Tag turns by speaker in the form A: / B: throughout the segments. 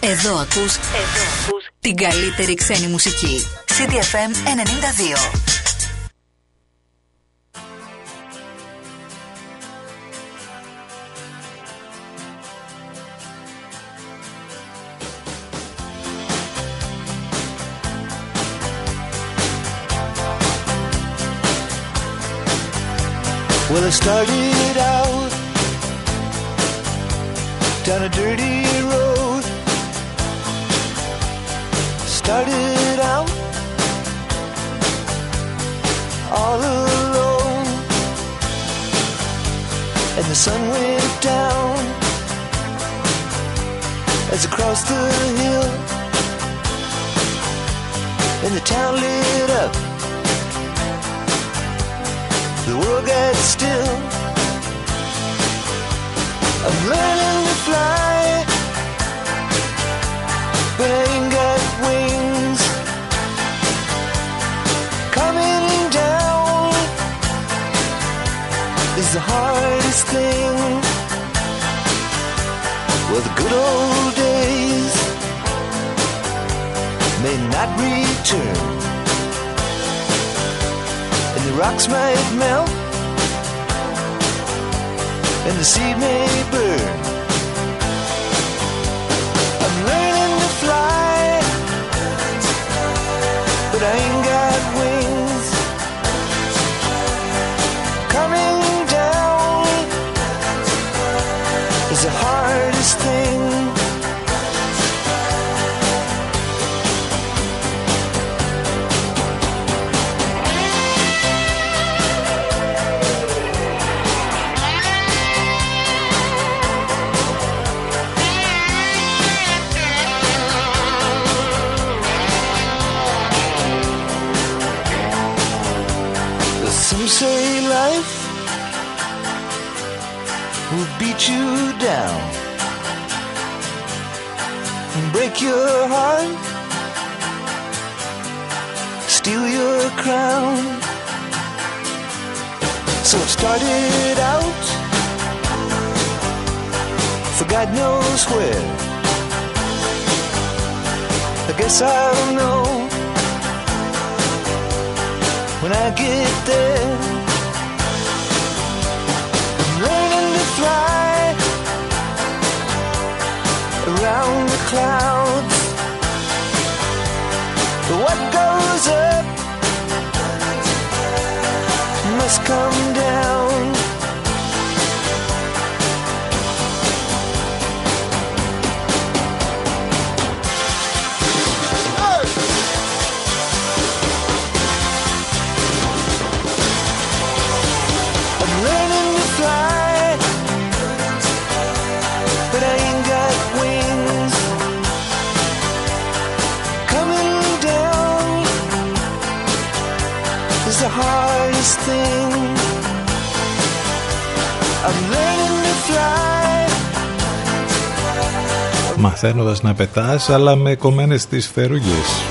A: Εδώ ακούς, Εδώ ακούς την καλύτερη ξένη μουσική. CDFM 92.
B: Well, I started out down a dirty road. Started out all alone, and the sun went down as I crossed the hill, and the town lit up. The world gets still. I'm learning to fly, is the hardest thing. Well, the good old days may not return and the rocks might melt and the sea may burn. I'm learning say life will beat you down and break your heart, steal your crown. So it started out for God knows where. I guess I'll know when I get there. Fly around the clouds. What goes up must come down. Hardest thing. I'm learning to fly. Μαθαίνοντας να πετάς αλλά με κομμένες τις φερούγες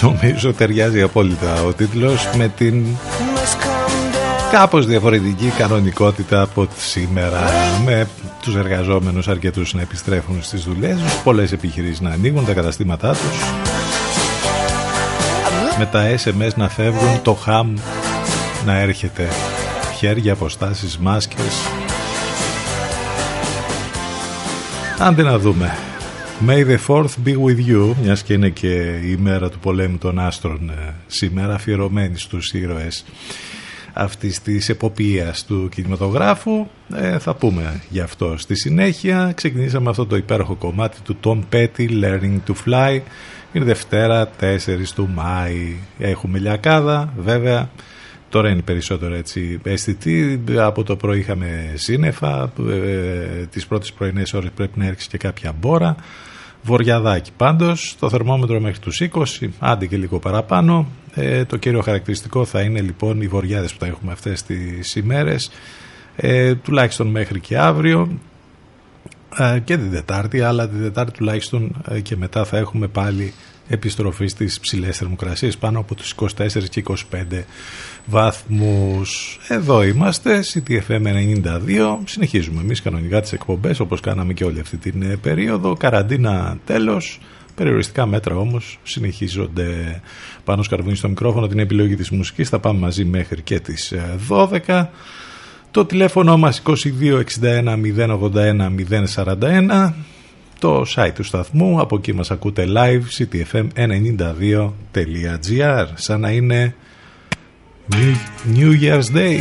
B: Νομίζω ταιριάζει απόλυτα ο τίτλος με την κάπως διαφορετική κανονικότητα από σήμερα με τους εργαζόμενους αρκετούς να επιστρέφουν στις δουλειές τους πολλές επιχειρήσεις να ανοίγουν τα καταστήματά τους με τα SMS να φεύγουν, το χαμ να έρχεται. Χέρια, αποστάσεις, μάσκες. Άντε να δούμε. May the fourth be with you, μιας και είναι και η μέρα του πολέμου των άστρων ε, σήμερα, αφιερωμένη στους ήρωες αυτής της εποπίας του κινηματογράφου. Ε, θα πούμε γι' αυτό στη συνέχεια. Ξεκινήσαμε αυτό το υπέροχο κομμάτι του Tom Petty, Learning to Fly. Είναι Δευτέρα 4 του Μάη. Έχουμε λιακάδα βέβαια. Τώρα είναι περισσότερο έτσι αισθητή. Από το πρωί είχαμε σύννεφα. Ε, τις πρώτες πρωινές ώρες πρέπει να έρξει και κάποια μπόρα. Βοριαδάκι πάντως, το θερμόμετρο μέχρι τους 20, άντε και λίγο παραπάνω. Ε, το κύριο χαρακτηριστικό θα είναι λοιπόν οι βοριάδες που θα έχουμε αυτές τις ημέρες, ε, τουλάχιστον μέχρι και αύριο ε, και την Δετάρτη, αλλά την Δετάρτη τουλάχιστον ε, και μετά θα έχουμε πάλι επιστροφή στις ψηλές θερμοκρασίες πάνω από τους 24 και 25 βαθμούς. Εδώ είμαστε, CTFM 92, συνεχίζουμε εμείς κανονικά τις εκπομπές όπως κάναμε και όλη αυτή την ε, περίοδο, καραντίνα τέλος, περιοριστικά μέτρα όμως συνεχίζονται. Πάνω σκαρβούνι στο μικρόφωνο την επιλογή της μουσικής, θα πάμε μαζί μέχρι και τις 12 ε, το τηλέφωνο μας 2261 081 041 το site του σταθμού, από εκεί μας ακούτε live ctfm92.gr σαν να είναι New Year's Day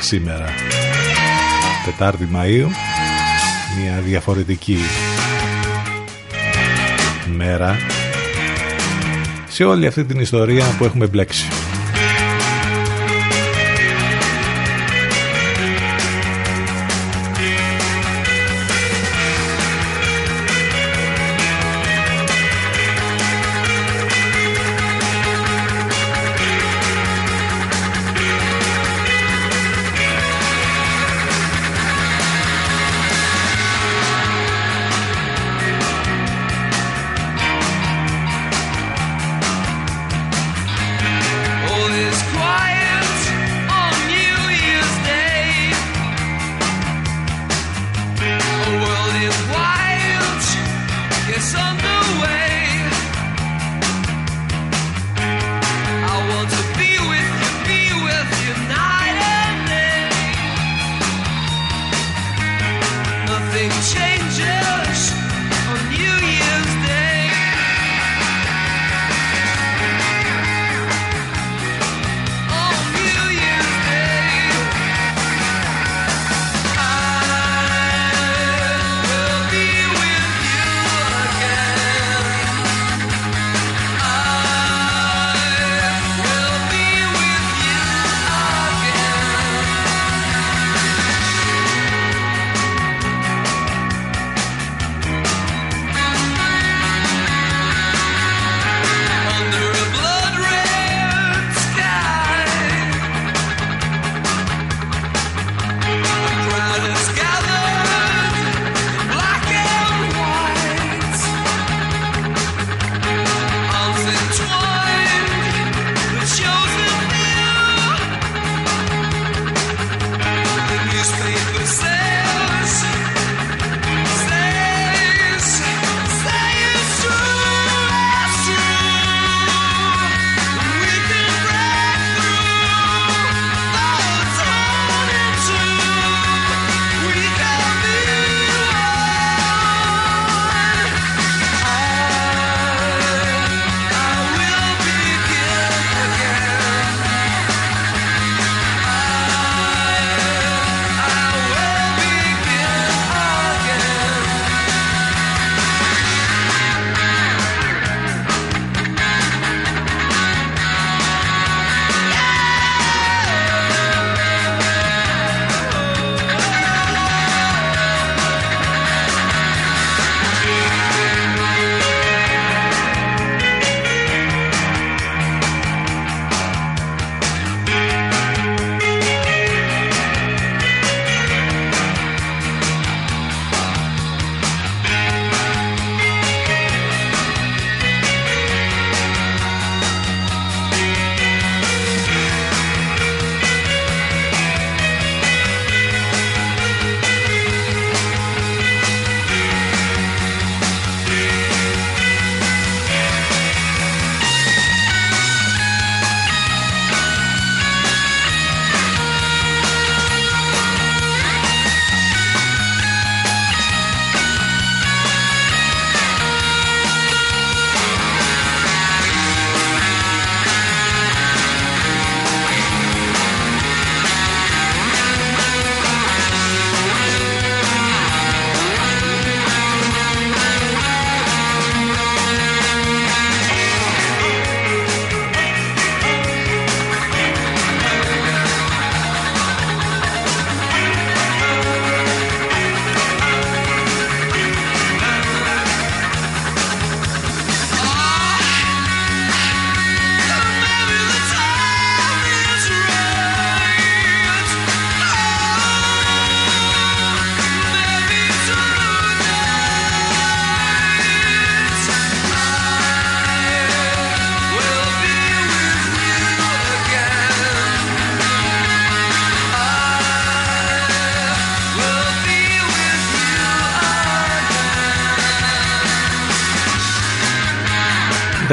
B: σήμερα. Τετάρτη Μαΐου. Μια διαφορετική μέρα σε όλη αυτή την ιστορία που έχουμε μπλέξει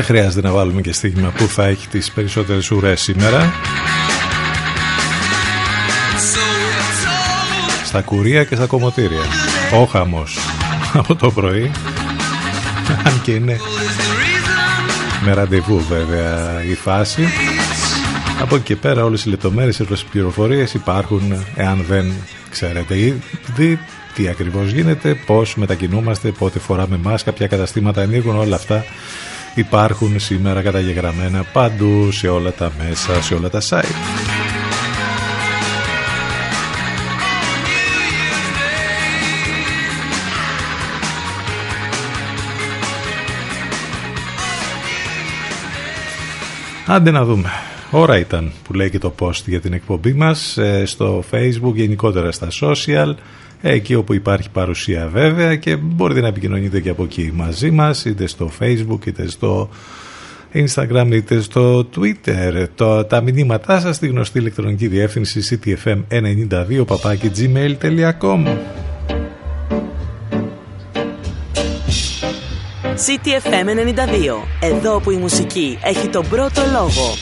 B: Δεν χρειάζεται να βάλουμε και στίγμα που θα έχει τις περισσότερες ουρές σήμερα. Στα κουρία και στα κομμωτήρια. Ο χαμός από το πρωί. Αν και είναι με ραντεβού βέβαια η φάση. Από εκεί και πέρα όλες οι λεπτομέρειες και οι πληροφορίες υπάρχουν εάν δεν ξέρετε ήδη τι ακριβώς γίνεται, πώς μετακινούμαστε, πότε φοράμε μάσκα, ποια καταστήματα ανοίγουν, όλα αυτά υπάρχουν σήμερα καταγεγραμμένα παντού σε όλα τα μέσα, σε όλα τα site. Άντε να δούμε. Ώρα ήταν που λέει και το post για την εκπομπή μας ε, στο facebook γενικότερα στα social εκεί όπου υπάρχει παρουσία βέβαια και μπορείτε να επικοινωνείτε και από εκεί μαζί μας είτε στο facebook είτε στο instagram είτε στο twitter το, τα μηνύματά σας στη γνωστή ηλεκτρονική διεύθυνση ctfm92 gmail.com
A: CTFM 92. Εδώ που η μουσική έχει τον πρώτο λόγο.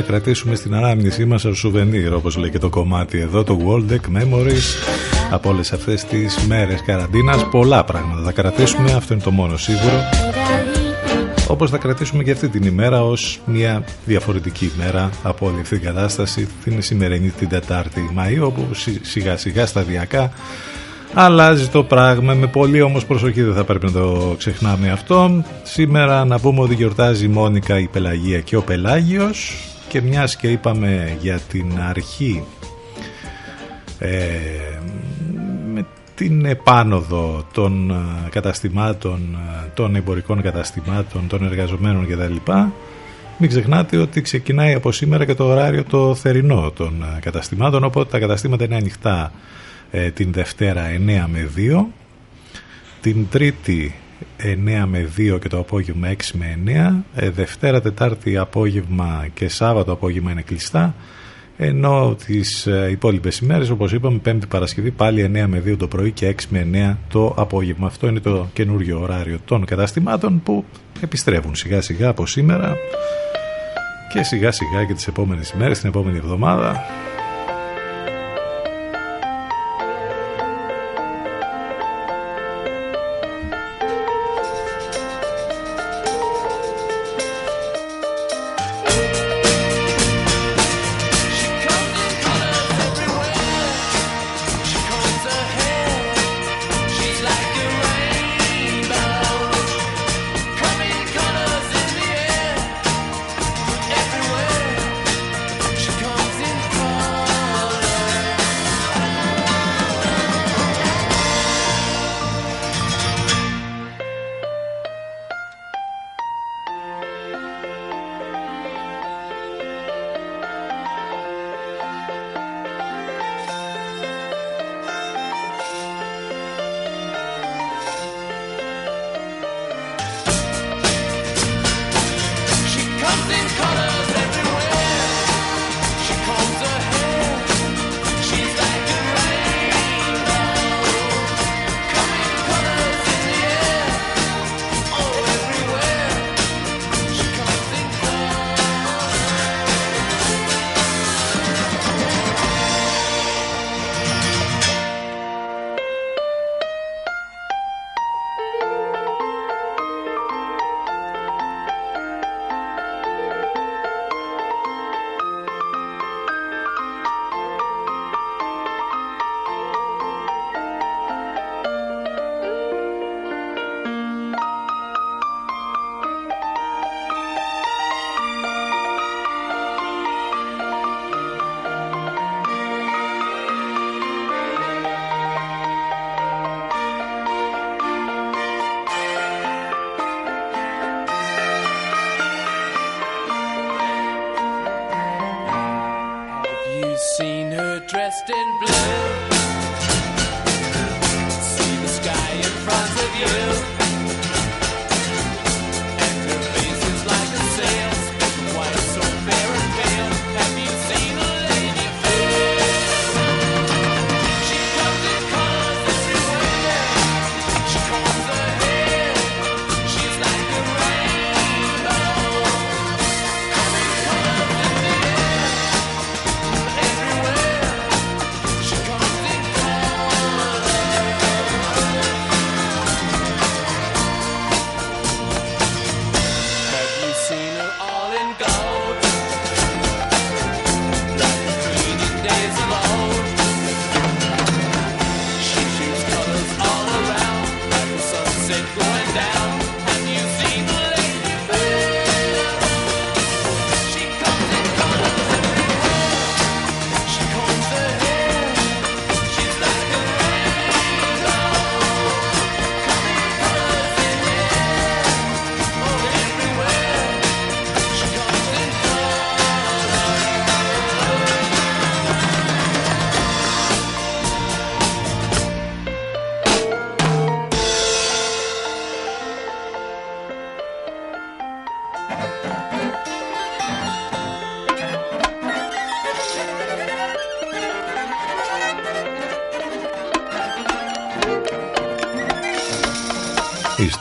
B: Θα κρατήσουμε στην ανάμνησή μας ως σουβενίρ όπως λέει και το κομμάτι εδώ το World Deck Memories από όλες αυτές τις μέρες καραντίνας. Πολλά πράγματα θα κρατήσουμε αυτό είναι το μόνο σίγουρο. Όπως θα κρατήσουμε και αυτή την ημέρα ως μια διαφορετική ημέρα από όλη αυτή την κατάσταση. Την σημερινή την Τετάρτη Μαΐου όπου σιγά σιγά σταδιακά αλλάζει το πράγμα. Με πολύ όμως προσοχή δεν θα πρέπει να το ξεχνάμε αυτό. Σήμερα να πούμε ότι γιορτάζει η Μόνικα η Πελαγία και ο Πελάγιος και μιας και είπαμε για την αρχή ε, με την επάνωδο των ε, καταστημάτων, ε, των εμπορικών καταστημάτων, των εργαζομένων κτλ. Μην ξεχνάτε ότι ξεκινάει από σήμερα και το ωράριο το θερινό των ε, καταστημάτων, οπότε τα καταστήματα είναι ανοιχτά την Δευτέρα 9 με 2
C: την Τρίτη 9 με 2 και το απόγευμα 6 με 9 ε, Δευτέρα, Τετάρτη απόγευμα και Σάββατο απόγευμα είναι κλειστά. Ενώ τις ε, υπόλοιπες ημέρες όπως είπαμε Πέμπτη Παρασκευή πάλι 9 με 2 το πρωί και 6 με 9 το απόγευμα. Αυτό είναι το καινούριο ωράριο των καταστημάτων που επιστρέφουν σιγά σιγά από σήμερα και σιγά σιγά και τις επόμενες ημέρες την επόμενη εβδομάδα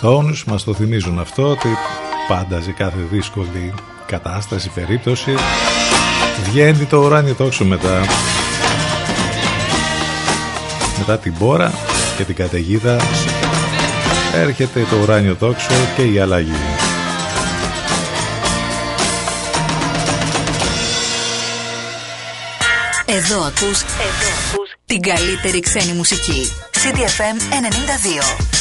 C: Stones μας το θυμίζουν αυτό ότι πάντα σε κάθε δύσκολη κατάσταση, περίπτωση. Βγαίνει το ουράνιο τόξο μετά. Μετά την πόρα και την καταιγίδα έρχεται το ουράνιο τόξο και η αλλαγή.
D: Εδώ ακούς, εδώ ακούς την καλύτερη ξένη μουσική. CDFM 92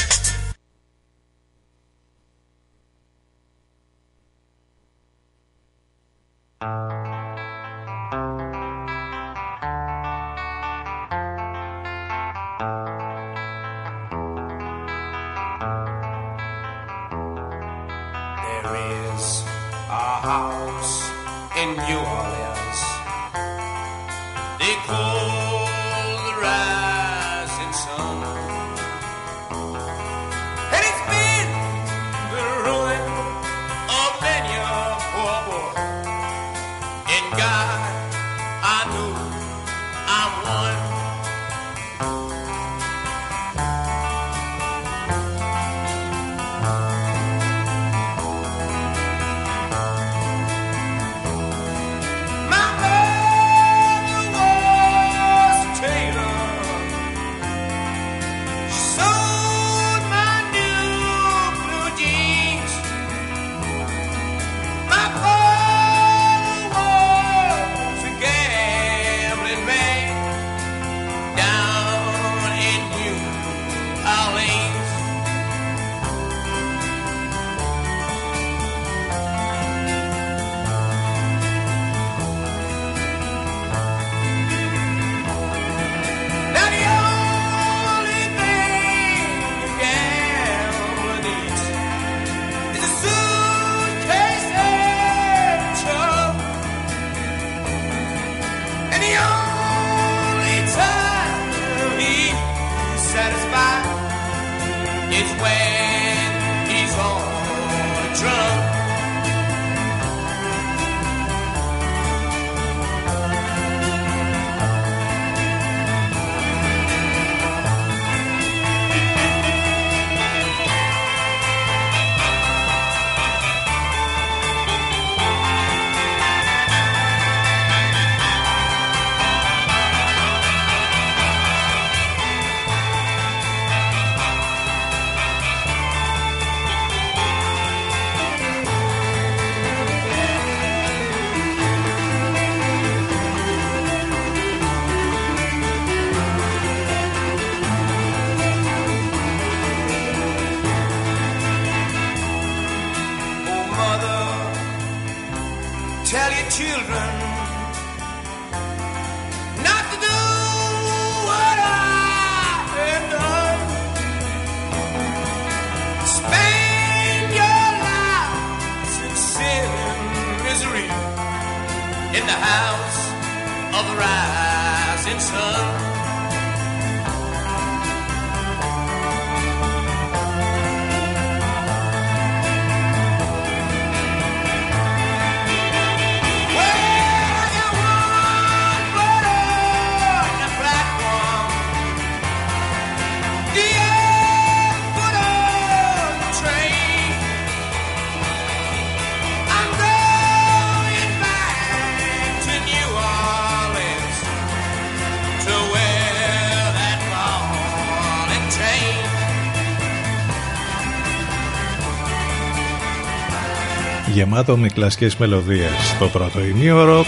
E: γεμάτο με κλασικές μελωδίες. Το πρώτο ημίωρο,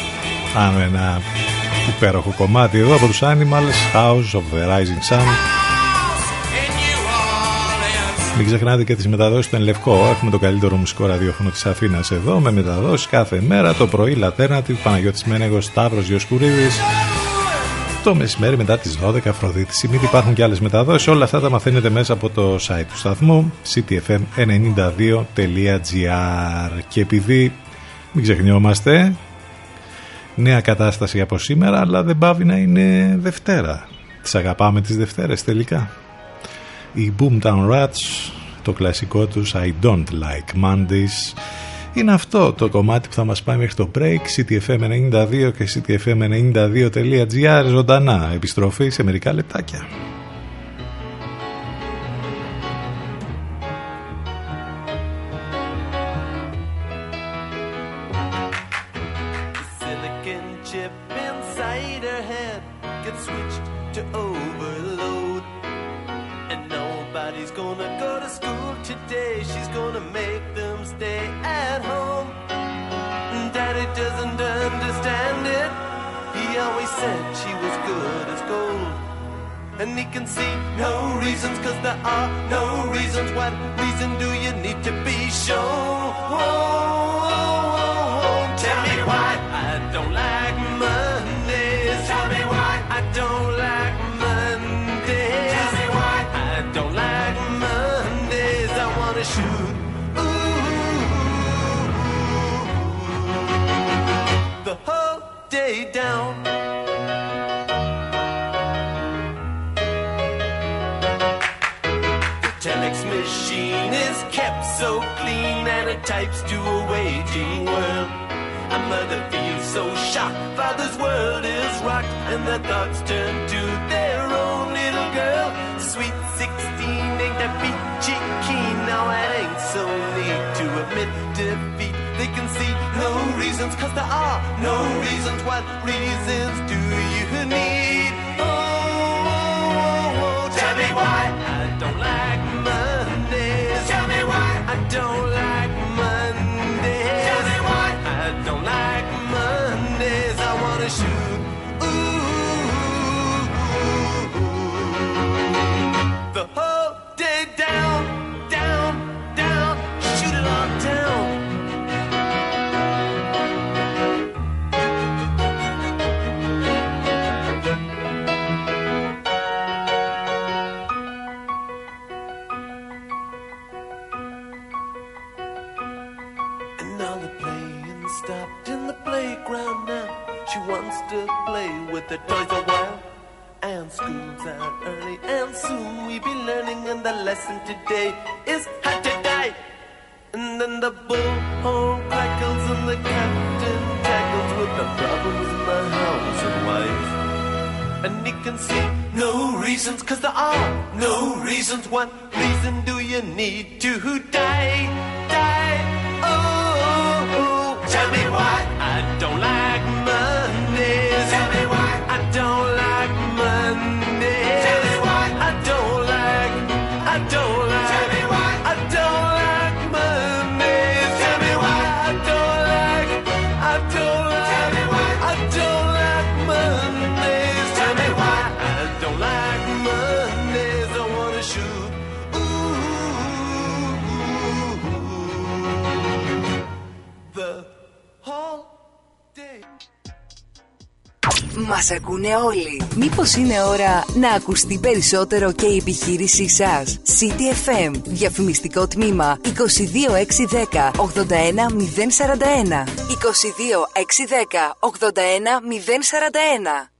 E: άνω ένα υπέροχο κομμάτι εδώ από τους Animals, House of the Rising Sun. Μην ξεχνάτε και τις μεταδόσεις του Ενλευκό. Έχουμε το καλύτερο μουσικό ραδιόφωνο της Αθήνας εδώ με μεταδόσεις κάθε μέρα. Το πρωί Λατέρνατη, Παναγιώτης Μένεγος, Σταύρος Διοσκουρίδης. Το μεσημέρι μετά τις 12 Αφροδίτη Σιμίδη υπάρχουν και άλλες μεταδόσεις. Όλα αυτά τα μαθαίνετε μέσα από το site του σταθμού ctfm92.gr Και επειδή μην ξεχνιόμαστε νέα κατάσταση από σήμερα αλλά δεν πάβει να είναι Δευτέρα. Τις αγαπάμε τις Δευτέρες τελικά. Οι Boomtown Rats το κλασικό τους I Don't Like Mondays είναι αυτό το κομμάτι που θα μας πάει μέχρι το break. Ctfm92 και ctfm92.gr ζωντανά επιστροφή σε μερικά λεπτάκια
F: Μας ακούνε όλοι. Μήπως είναι ώρα να ακουστεί περισσότερο και η επιχείρησή σας; City FM, διαφημιστικό τμήμα 22610 81041. 22610 81041.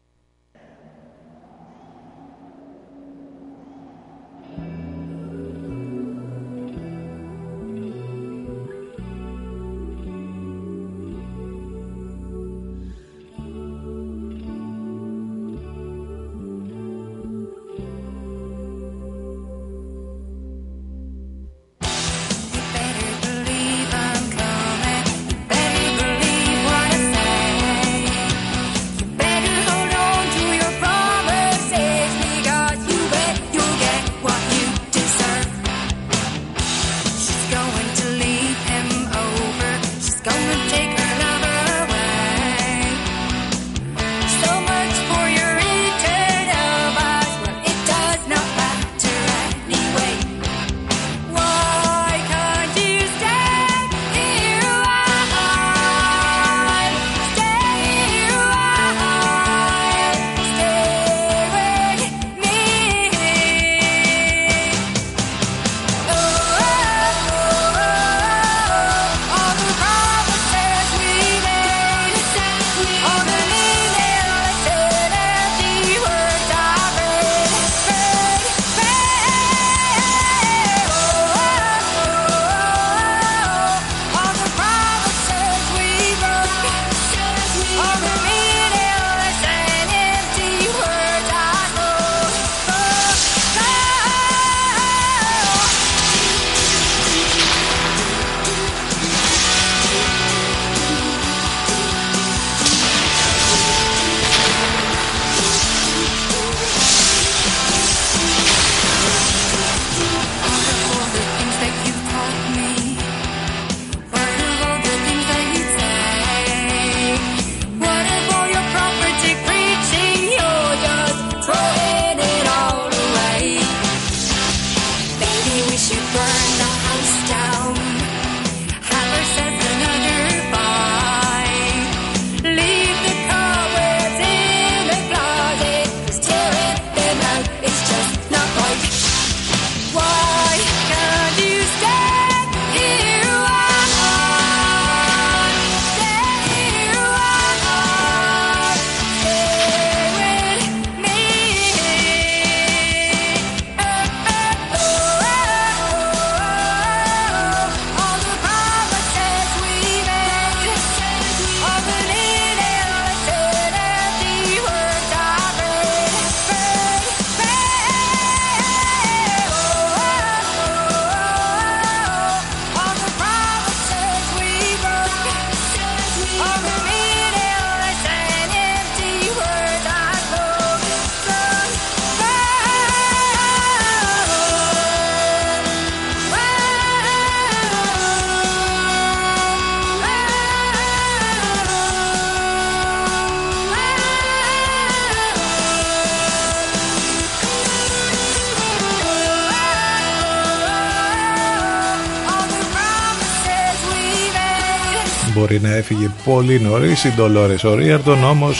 B: να έφυγε πολύ νωρίς η Ντολόρες. Ο όμως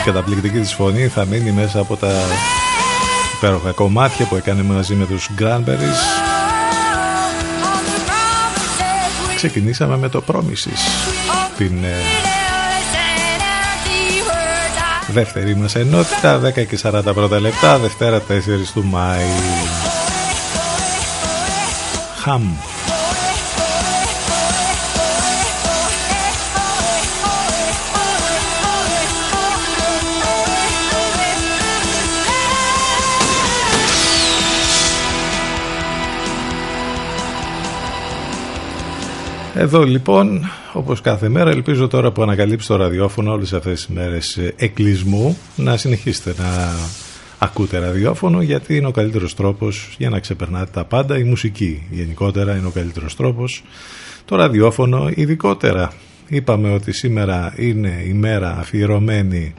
B: η καταπληκτική της φωνή θα μείνει μέσα από τα υπέροχα κομμάτια που έκανε μαζί με τους Γκράνμπερι. Ξεκινήσαμε με το πρόμηση την ε, δεύτερη μας ενότητα 10 και 40 πρώτα λεπτά Δευτέρα 4 του Μάη Χαμ Εδώ λοιπόν, όπως κάθε μέρα, ελπίζω τώρα που ανακαλύψει το ραδιόφωνο όλες αυτές τις μέρες εκκλεισμού να συνεχίσετε να ακούτε ραδιόφωνο γιατί είναι ο καλύτερος τρόπος για να ξεπερνάτε τα πάντα. Η μουσική γενικότερα είναι ο καλύτερος τρόπος. Το ραδιόφωνο ειδικότερα. Είπαμε ότι σήμερα είναι η μέρα αφιερωμένη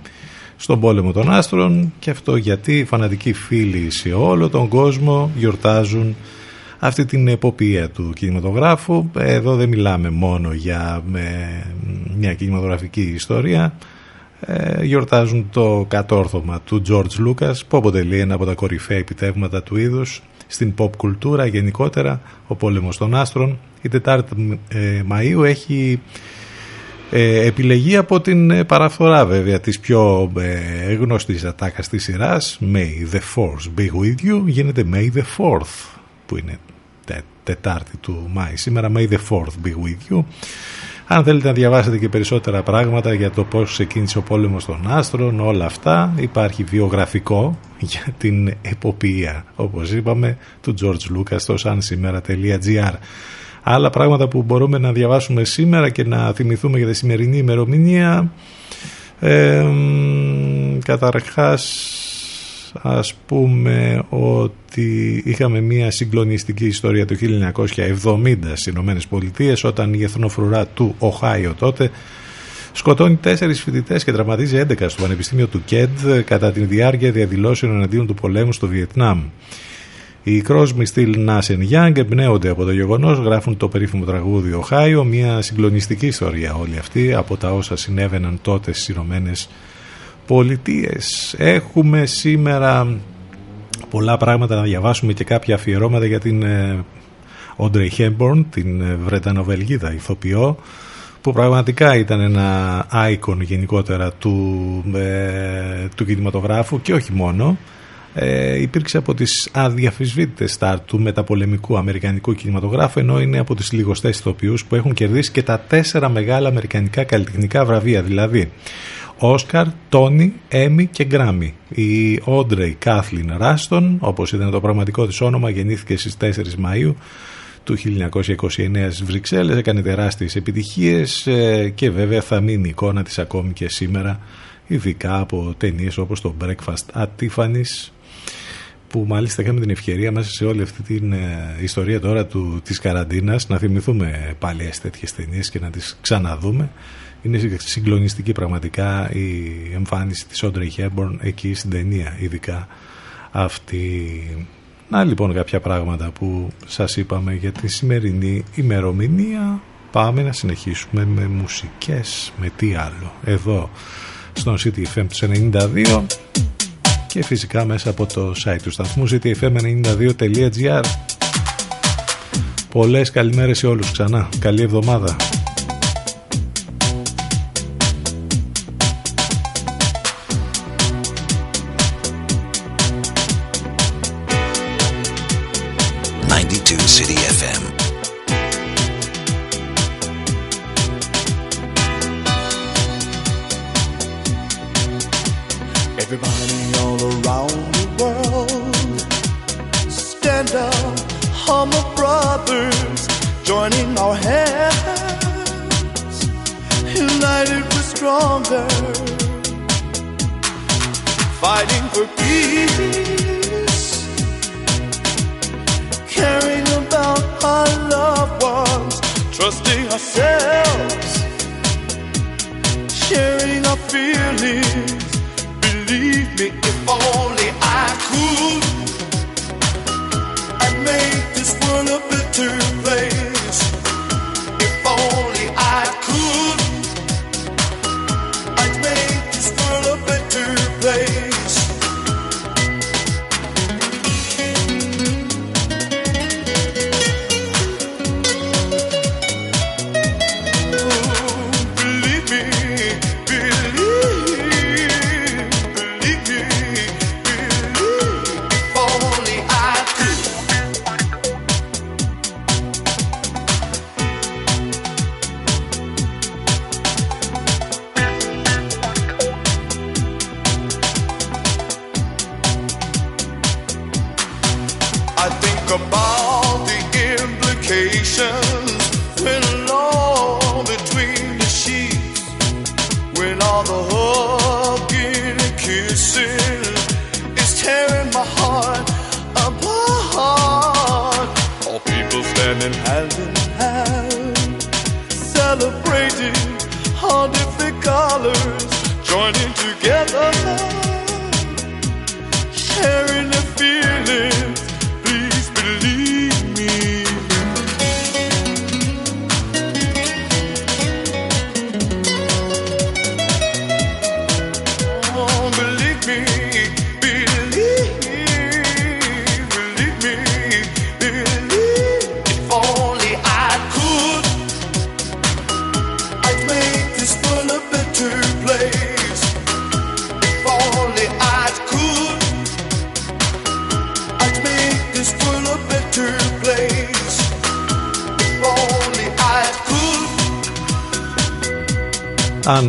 B: στον πόλεμο των άστρων και αυτό γιατί οι φανατικοί φίλοι σε όλο τον κόσμο γιορτάζουν αυτή την εποπία του κινηματογράφου. Εδώ δεν μιλάμε μόνο για μια κινηματογραφική ιστορία. Ε, γιορτάζουν το κατόρθωμα του George Lucas που αποτελεί ένα από τα κορυφαία επιτεύγματα του είδους στην pop κουλτούρα γενικότερα ο πόλεμος των άστρων η Τετάρτη ε, Μαΐου έχει ε, επιλεγεί από την παραφθορά βέβαια της πιο ε, γνωστής ατάκας της σειράς May the Force be with you γίνεται May the Fourth που είναι Τετάρτη του Μάη. Σήμερα May the 4th be with you. Αν θέλετε να διαβάσετε και περισσότερα πράγματα για το πώς ξεκίνησε ο πόλεμος των άστρων, όλα αυτά, υπάρχει βιογραφικό για την εποπία, όπως είπαμε, του George Lucas στο sansimera.gr. Άλλα πράγματα που μπορούμε να διαβάσουμε σήμερα και να θυμηθούμε για τη σημερινή ημερομηνία. Ε, καταρχάς ας πούμε ότι είχαμε μια συγκλονιστική ιστορία το 1970 στις Ηνωμένες Πολιτείες όταν η εθνοφρουρά του Οχάιο τότε σκοτώνει τέσσερις φοιτητές και τραυματίζει 11 στο Πανεπιστήμιο του Κέντ κατά τη διάρκεια διαδηλώσεων εναντίον του πολέμου στο Βιετνάμ. Οι Crosby, Still, Nash Young εμπνέονται από το γεγονός, γράφουν το περίφημο τραγούδι Οχάιο, μια συγκλονιστική ιστορία όλη αυτή από τα όσα συνέβαιναν τότε στις Ηνωμένες πολιτείες. Έχουμε σήμερα πολλά πράγματα να διαβάσουμε και κάποια αφιερώματα για την Όντρεϊ Hepburn, την ε, Βρετανοβελγίδα ηθοποιό, που πραγματικά ήταν ένα icon γενικότερα του, ε, του κινηματογράφου και όχι μόνο. Ε, υπήρξε από τις αδιαφυσβήτητες στάρ του μεταπολεμικού αμερικανικού κινηματογράφου ενώ είναι από τις λιγοστές ηθοποιούς που έχουν κερδίσει και τα τέσσερα μεγάλα αμερικανικά καλλιτεχνικά βραβεία δηλαδή Όσκαρ, Τόνι, Έμι και Γκράμι. Η Όντρεϊ Κάθλιν Ράστον, όπως ήταν το πραγματικό της όνομα, γεννήθηκε στις 4 Μαΐου του 1929 στις Βρυξέλλες, έκανε τεράστιες επιτυχίες ε, και βέβαια θα μείνει η εικόνα της ακόμη και σήμερα, ειδικά από ταινίες όπως το Breakfast at Tiffany's, που μάλιστα είχαμε την ευκαιρία μέσα σε όλη αυτή την ε, ιστορία τώρα του, της καραντίνας να θυμηθούμε πάλι τέτοιες ταινίες και να τις ξαναδούμε είναι συγκλονιστική πραγματικά η εμφάνιση της Audrey Hepburn εκεί στην ταινία ειδικά αυτή να λοιπόν κάποια πράγματα που σας είπαμε για τη σημερινή ημερομηνία πάμε να συνεχίσουμε με μουσικές με τι άλλο εδώ στον CTFM 92 και φυσικά μέσα από το site του σταθμού ctfm92.gr Πολλές καλημέρες σε όλους ξανά. Καλή εβδομάδα.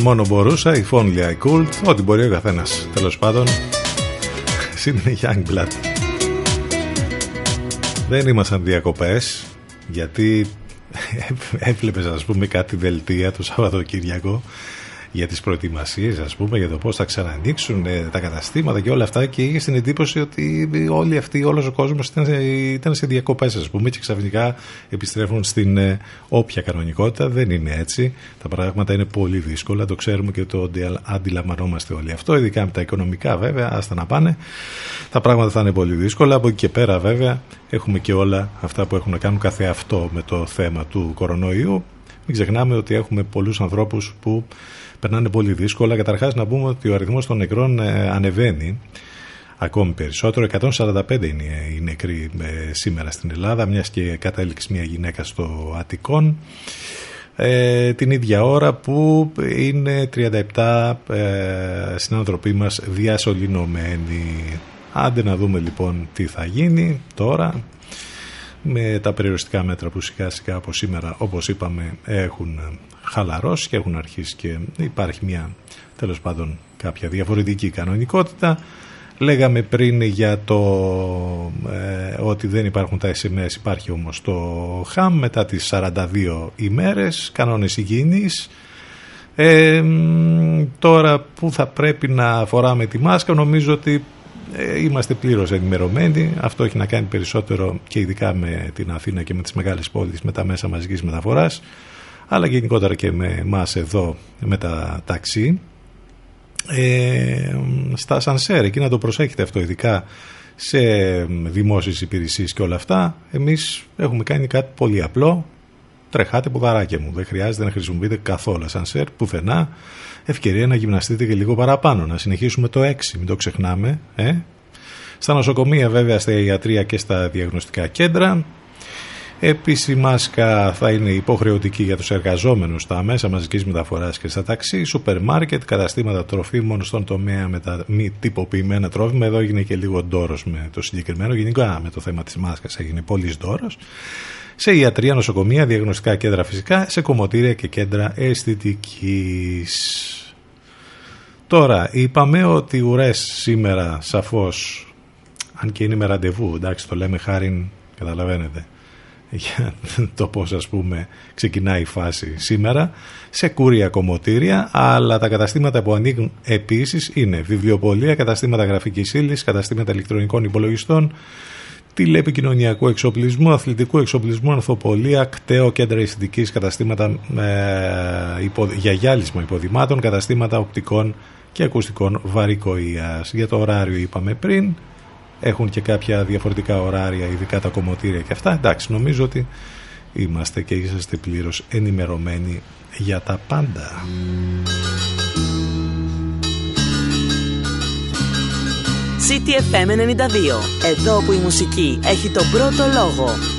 B: Μόνο μπορούσα, η Only I Could, ό,τι μπορεί ο καθένας. Τέλος πάντων, είναι Young Blood. Δεν ήμασταν διακοπές, γιατί έβλεπες, ας πούμε, κάτι δελτία το Σαββατοκύριακο για τις προετοιμασίες ας πούμε για το πώς θα ξανανοίξουν ε, τα καταστήματα και όλα αυτά. Και είχε την εντύπωση ότι όλοι αυτοί, όλος ο κόσμος ήταν, σε- ήταν σε διακοπές ας πούμε και ξαφνικά επιστρέφουν στην ε, όποια κανονικότητα. Δεν είναι έτσι. Τα πράγματα είναι πολύ δύσκολα. Το ξέρουμε και το αντι- αντιλαμβανόμαστε όλοι αυτό ειδικά με τα οικονομικά βέβαια. Άστα να πάνε. Τα πράγματα θα είναι πολύ δύσκολα. Από εκεί και πέρα βέβαια έχουμε και όλα αυτά που έχουν να κάνουν. Καθε αυτό με το θέμα του κορονοϊού. Μην ξεχνάμε ότι έχουμε πολλούς ανθρώπους που περνάνε πολύ δύσκολα. Καταρχάς να πούμε ότι ο αριθμός των νεκρών ε, ανεβαίνει ακόμη περισσότερο. 145 είναι οι νεκροί ε, σήμερα στην Ελλάδα, μιας και κατέληξε μια γυναίκα στο Αττικόν. Ε, την ίδια ώρα που είναι 37 ε, συνάνθρωποι μας διασωληνωμένοι. Άντε να δούμε λοιπόν τι θα γίνει τώρα με τα περιοριστικά μέτρα που σιγά σιγά από σήμερα όπως είπαμε έχουν χαλαρώσει και έχουν αρχίσει και υπάρχει μια τέλος πάντων κάποια διαφορετική κανονικότητα. Λέγαμε πριν για το ε, ότι δεν υπάρχουν τα SMS υπάρχει όμως το ΧΑΜ. Μετά τις 42 ημέρες κανόνες υγιεινής. Ε, μ, τώρα που θα πρέπει να φοράμε τη μάσκα νομίζω ότι ε, είμαστε πλήρως ενημερωμένοι. Αυτό έχει να κάνει περισσότερο και ειδικά με την Αθήνα και με τις μεγάλες πόλεις με τα μέσα μαζικής μεταφοράς αλλά γενικότερα και με εμάς εδώ με τα ταξί. Ε, στα σανσέρ εκεί να το προσέχετε αυτό ειδικά σε δημόσιες υπηρεσίες και όλα αυτά εμείς έχουμε κάνει κάτι πολύ απλό. Τρεχάτε ποδαράκια μου. Δεν χρειάζεται να χρησιμοποιείτε καθόλου σανσέρ πουθενά. Ευκαιρία να γυμναστείτε και λίγο παραπάνω να συνεχίσουμε το 6 μην το ξεχνάμε ε; στα νοσοκομεία βέβαια στα ιατρία και στα διαγνωστικά κέντρα Επίσης, η μάσκα θα είναι υποχρεωτική για τους εργαζόμενους στα μέσα μαζικής μεταφοράς και στα ταξί, σούπερ μάρκετ, καταστήματα τροφίμων στον τομέα με τα μη τυποποιημένα τρόφιμα. Εδώ έγινε και λίγο ντόρος με το συγκεκριμένο. Γενικά με το θέμα της μάσκας έγινε πολύς ντόρος. Σε ιατρία, νοσοκομεία, διαγνωστικά κέντρα φυσικά, σε κομμωτήρια και κέντρα αισθητικής. Τώρα, είπαμε ότι ουρές σήμερα σαφώς, αν και είναι με ραντεβού, εντάξει το λέμε χάρη, καταλαβαίνετε, για το πώς ας πούμε ξεκινάει η φάση σήμερα σε κούρια κομμωτήρια αλλά τα καταστήματα που ανοίγουν επίσης είναι βιβλιοπολία, καταστήματα γραφικής ύλης, καταστήματα ηλεκτρονικών υπολογιστών τηλεπικοινωνιακού εξοπλισμού, αθλητικού εξοπλισμού, ανθοπολία, κταίο, κέντρα αισθητικής, καταστήματα ε, υπο, για γυάλισμα υποδημάτων, καταστήματα οπτικών και ακουστικών βαρικοίας. Για το ωράριο είπαμε πριν, έχουν και κάποια διαφορετικά ωράρια, ειδικά τα κομμωτήρια και αυτά. Εντάξει, νομίζω ότι είμαστε και είσαστε πλήρως ενημερωμένοι για τα πάντα.
G: CTFM 92. Εδώ που η μουσική έχει τον πρώτο λόγο.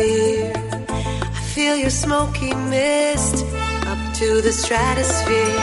H: clear. I feel your smoky mist up to the stratosphere.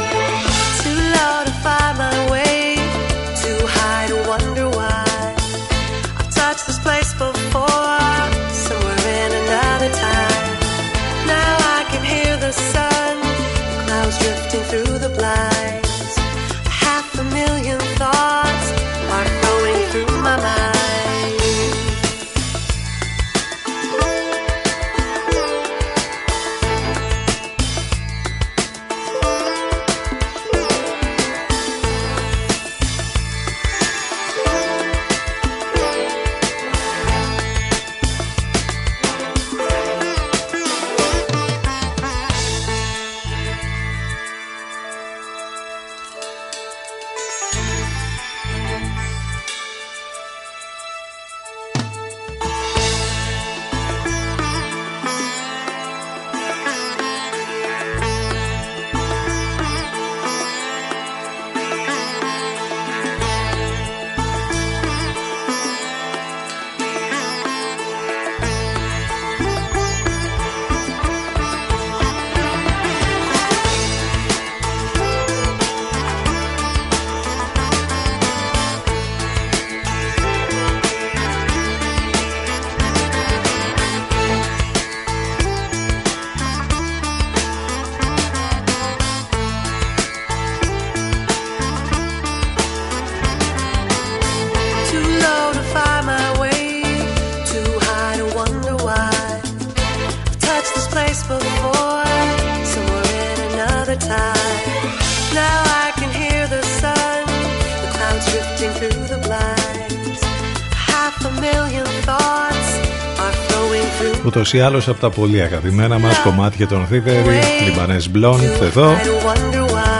I: Ούτως ή άλλως από τα πολύ αγαπημένα μας κομμάτια των Thievery, Libanese Blonde εδώ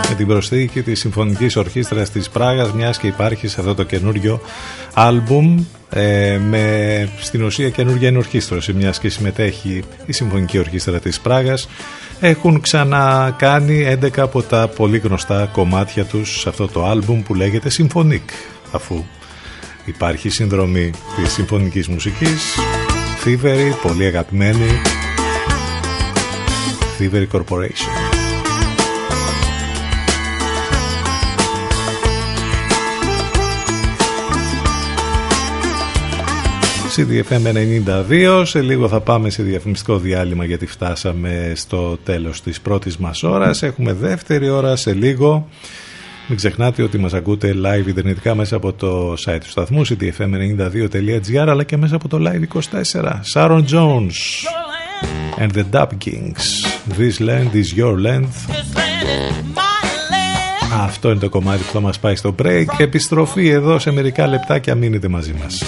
I: με την προσθήκη της Συμφωνικής Ορχήστρας της Πράγας μιας και υπάρχει σε αυτό το καινούριο άλμπουμ ε, με στην ουσία καινούργια ενορχήστρωση μιας και συμμετέχει η Συμφωνική Ορχήστρα της Πράγας. Έχουν ξανακάνει 11 από τα πολύ γνωστά κομμάτια τους σε αυτό το άλμπουμ που λέγεται Symphonic αφού υπάρχει συνδρομή της συμφωνικής μουσικής Thievery, πολύ αγαπημένη. Thievery Corporation. CDFM 92 Σε λίγο θα πάμε σε διαφημιστικό διάλειμμα γιατί φτάσαμε στο τέλος της πρώτης μας ώρας. Έχουμε δεύτερη ώρα σε λίγο μην ξεχνάτε ότι μας ακούτε live ιντερνετικά μέσα από το site του σταθμού cdfm92.gr αλλά και μέσα από το live24 Sharon Jones and the Dub Kings. This land is your land. Αυτό είναι το κομμάτι που θα μας πάει στο break. Επιστροφή εδώ σε μερικά λεπτάκια. Μείνετε μαζί μας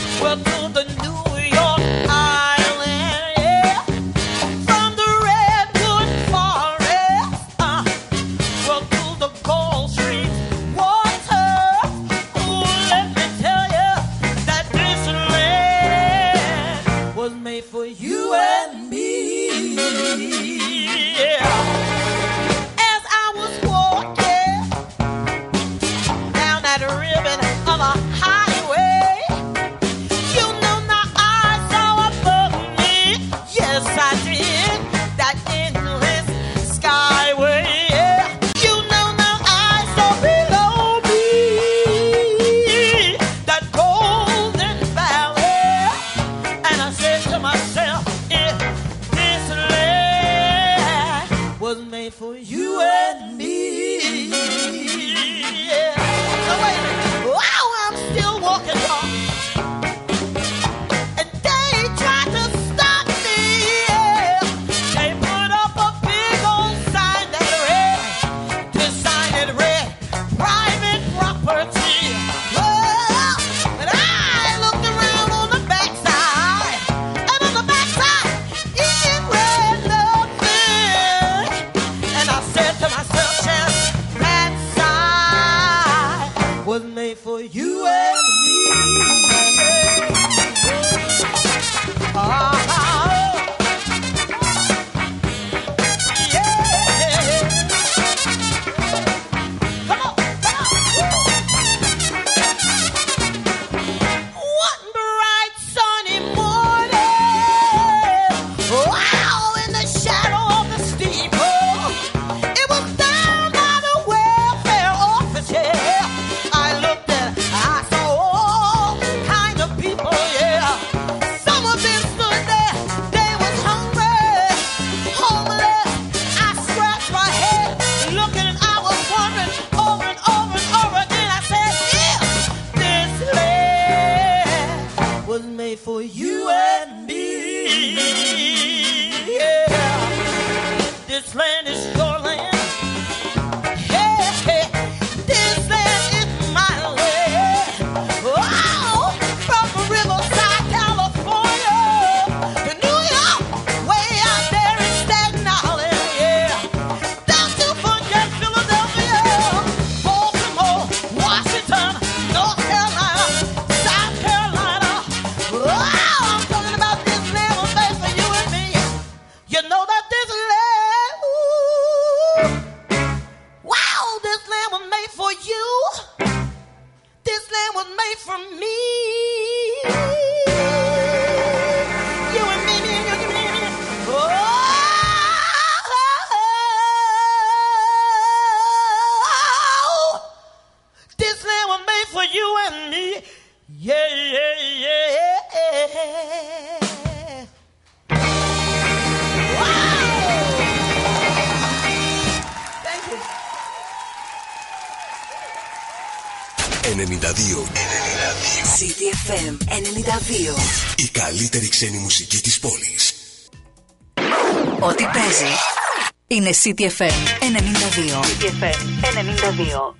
J: είναι CDFM 92. CDFM 92.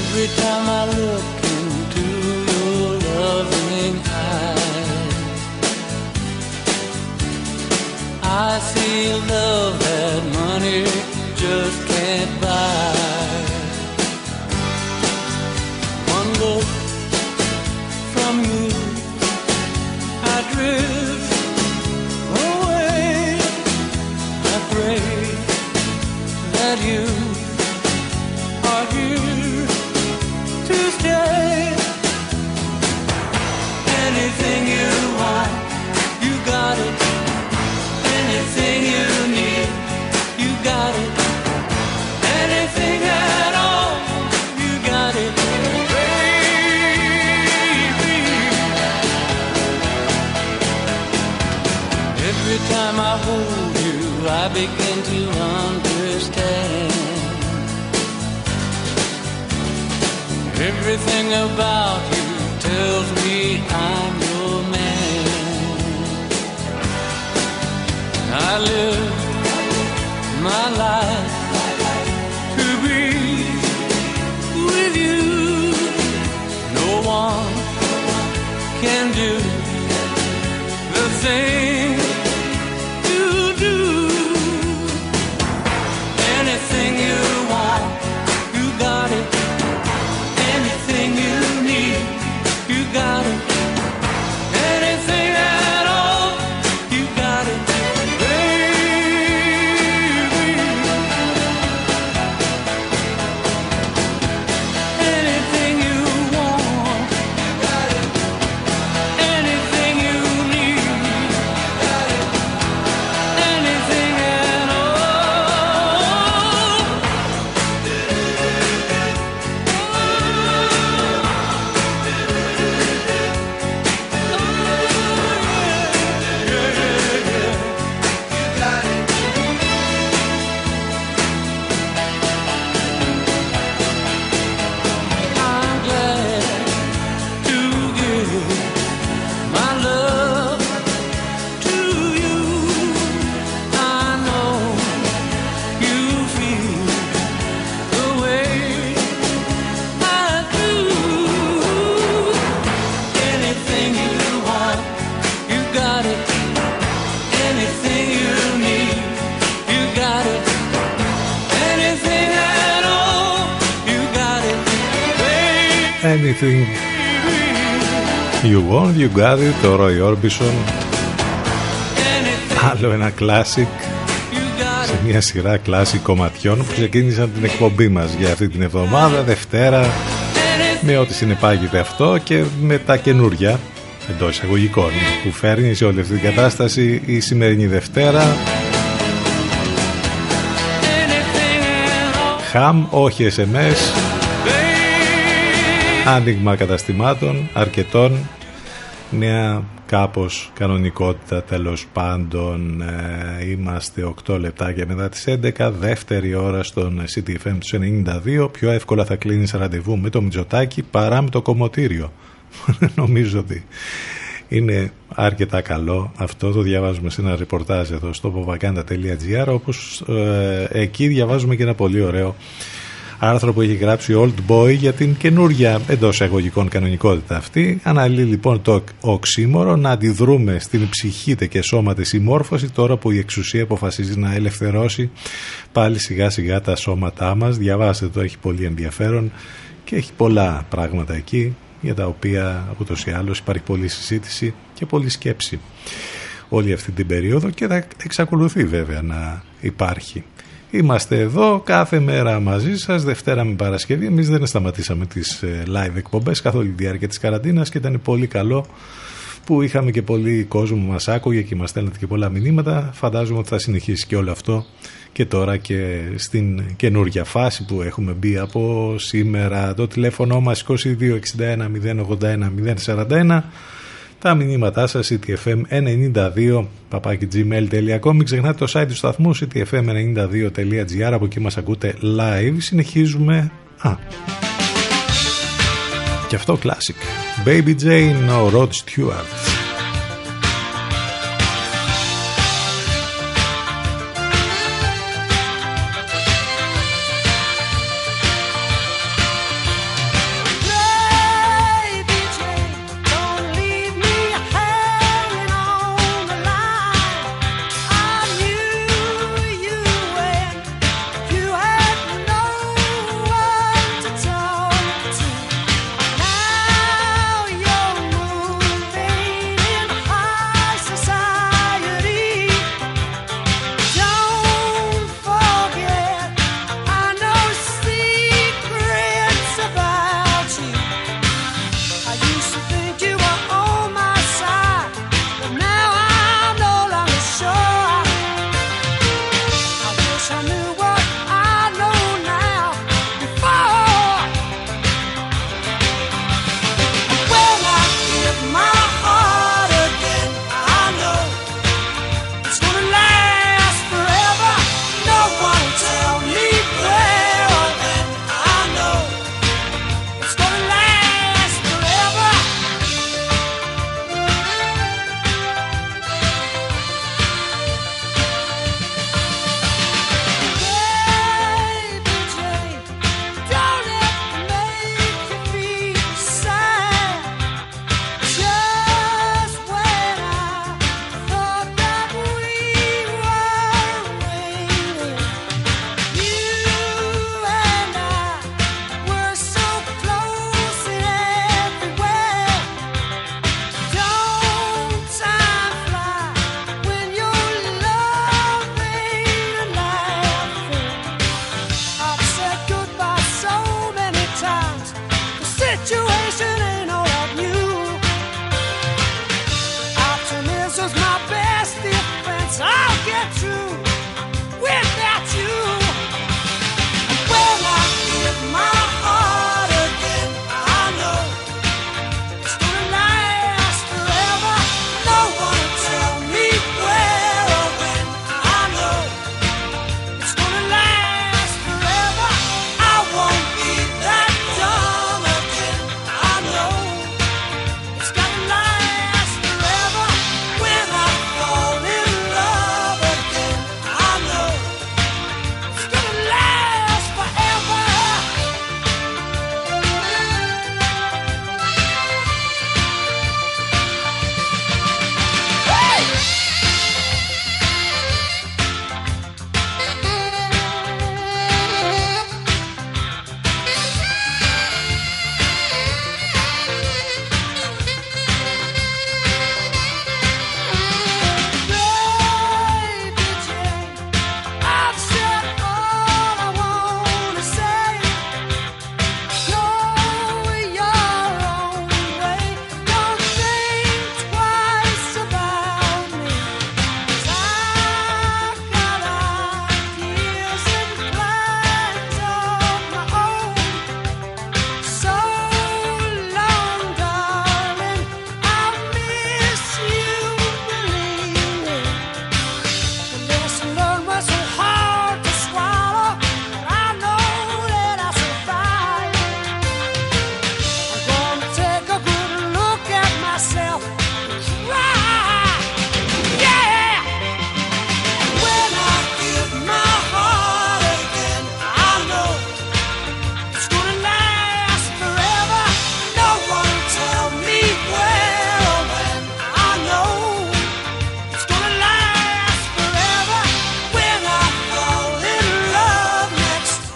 F: Every time I look into your loving eyes, I see love You want, you got it,
B: το Roy Orbison. Άλλο ένα classic σε μια σειρά classic κομματιών που ξεκίνησαν την εκπομπή μας για αυτή την εβδομάδα, Δευτέρα, με ό,τι συνεπάγεται αυτό και με τα καινούρια εντός εισαγωγικών που φέρνει σε όλη αυτή την κατάσταση η σημερινή Δευτέρα. Χαμ, όχι SMS, άνοιγμα καταστημάτων αρκετών νέα κάπως κανονικότητα τέλος πάντων ε, είμαστε 8 λεπτάκια μετά τις 11 δεύτερη ώρα στον CTFM τους 92 πιο εύκολα θα κλείνεις ραντεβού με το Μιτζοτάκι παρά με το κομμωτήριο. Νομίζω ότι είναι αρκετά καλό αυτό. Το διαβάζουμε σε ένα ρεπορτάζ εδώ στο povaganda.gr όπως ε, εκεί διαβάζουμε και ένα πολύ ωραίο άρθρο που έχει γράψει Old Boy για την καινούργια εντός εγωγικών κανονικότητα αυτή. Αναλύει λοιπόν το οξύμορο να αντιδρούμε στην ψυχήτε και σώματε συμμόρφωση τώρα που η εξουσία αποφασίζει να ελευθερώσει πάλι σιγά σιγά τα σώματά μας. Διαβάστε το, έχει πολύ ενδιαφέρον και έχει πολλά πράγματα εκεί για τα οποία ούτως ή άλλως υπάρχει πολλή συζήτηση και πολλή σκέψη όλη αυτή την περίοδο και θα εξακολουθεί βέβαια να υπάρχει. Είμαστε εδώ κάθε μέρα μαζί σας, Δευτέρα με Παρασκευή. Εμείς δεν σταματήσαμε τις ε, live εκπομπές καθ' όλη τη διάρκεια της καραντίνας και ήταν πολύ καλό που είχαμε και πολύ κόσμο που μας άκουγε και μας στέλνετε και πολλά μηνύματα. Φαντάζομαι ότι θα συνεχίσει και όλο αυτό και τώρα και στην καινούργια φάση που έχουμε μπει από σήμερα. Το τηλέφωνο μας 2261 081 041 τα μηνύματά σας ctfm92 papakigmail.com Μην ξεχνάτε το site του σταθμού ctfm92.gr από εκεί μας ακούτε live. Συνεχίζουμε. Α, και αυτό classic. Baby Jane, ο Rod Stewart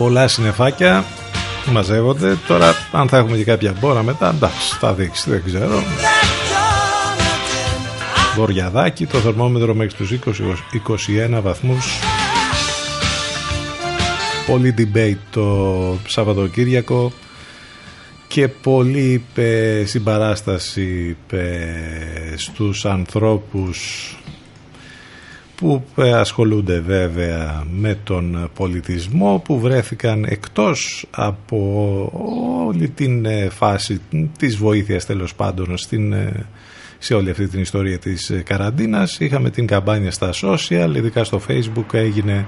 B: πολλά συννεφάκια μαζεύονται. Τώρα, αν θα έχουμε και κάποια μπόρα μετά, εντάξει, θα δείξει, δεν ξέρω. Βορειαδάκι, το θερμόμετρο μέχρι τους 20-21 βαθμούς. Πολύ debate το Σαββατοκύριακο και πολύ ε, συμπαράσταση ε, στους ανθρώπους που ε, ασχολούνται βέβαια με τον πολιτισμό που βρέθηκαν εκτός από όλη την ε, φάση της βοήθειας τέλος πάντων στην, ε, σε όλη αυτή την ιστορία της καραντίνας. Είχαμε την καμπάνια στα social ειδικά στο facebook έγινε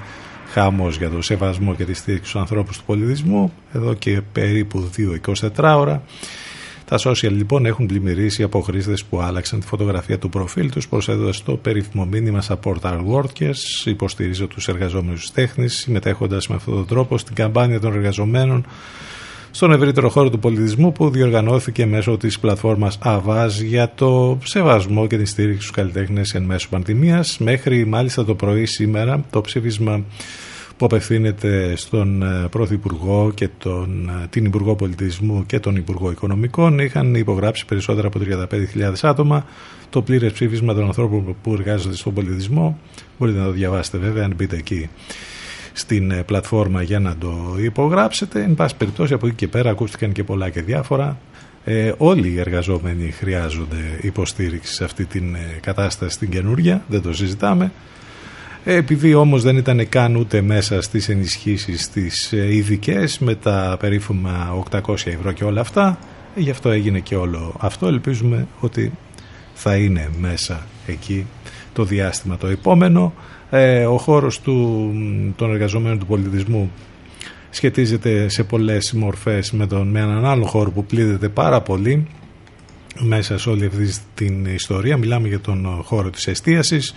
B: χάμος για το σεβασμό και τη στήριξη στους ανθρώπους του πολιτισμού εδώ και περίπου 2-24 ώρα τα social λοιπόν έχουν πλημμυρίσει από χρήστες που άλλαξαν τη φωτογραφία του προφίλ τους, προσέδοντα το περίφημο μήνυμα Support Our Workers. Υποστηρίζω τους εργαζόμενους τέχνης, συμμετέχοντας με αυτόν τον τρόπο στην καμπάνια των εργαζομένων στον ευρύτερο χώρο του πολιτισμού που διοργανώθηκε μέσω της πλατφόρμας Avaz για το σεβασμό και την στήριξη στους καλλιτέχνες εν μέσω πανδημίας. Μέχρι μάλιστα το πρωί σήμερα το ψήφισμα που απευθύνεται στον ε, Πρωθυπουργό και τον, ε, την Υπουργό Πολιτισμού και τον Υπουργό Οικονομικών. Είχαν υπογράψει περισσότερα από 35.000 άτομα. Το πλήρες ψήφισμα των ανθρώπων που εργάζονται στον πολιτισμό. Μπορείτε να το διαβάσετε βέβαια αν μπείτε εκεί στην ε, πλατφόρμα για να το υπογράψετε. Εν πάση περιπτώσει από εκεί και πέρα ακούστηκαν και πολλά και διάφορα. Ε, όλοι οι εργαζόμενοι χρειάζονται υποστήριξη σε αυτή την κατάσταση την καινούρια. Δεν το συζητάμε επειδή όμως δεν ήταν καν ούτε μέσα στις ενισχύσεις τις ε, ειδικές με τα περίφημα 800 ευρώ και όλα αυτά, γι' αυτό έγινε και όλο αυτό. Ελπίζουμε ότι θα είναι μέσα εκεί το διάστημα το επόμενο. Ε, ο χώρος του, των εργαζομένων του πολιτισμού σχετίζεται σε πολλές μορφές με, τον, με έναν άλλο χώρο που πλήττεται πάρα πολύ μέσα σε όλη αυτή την ιστορία. Μιλάμε για τον χώρο της εστίασης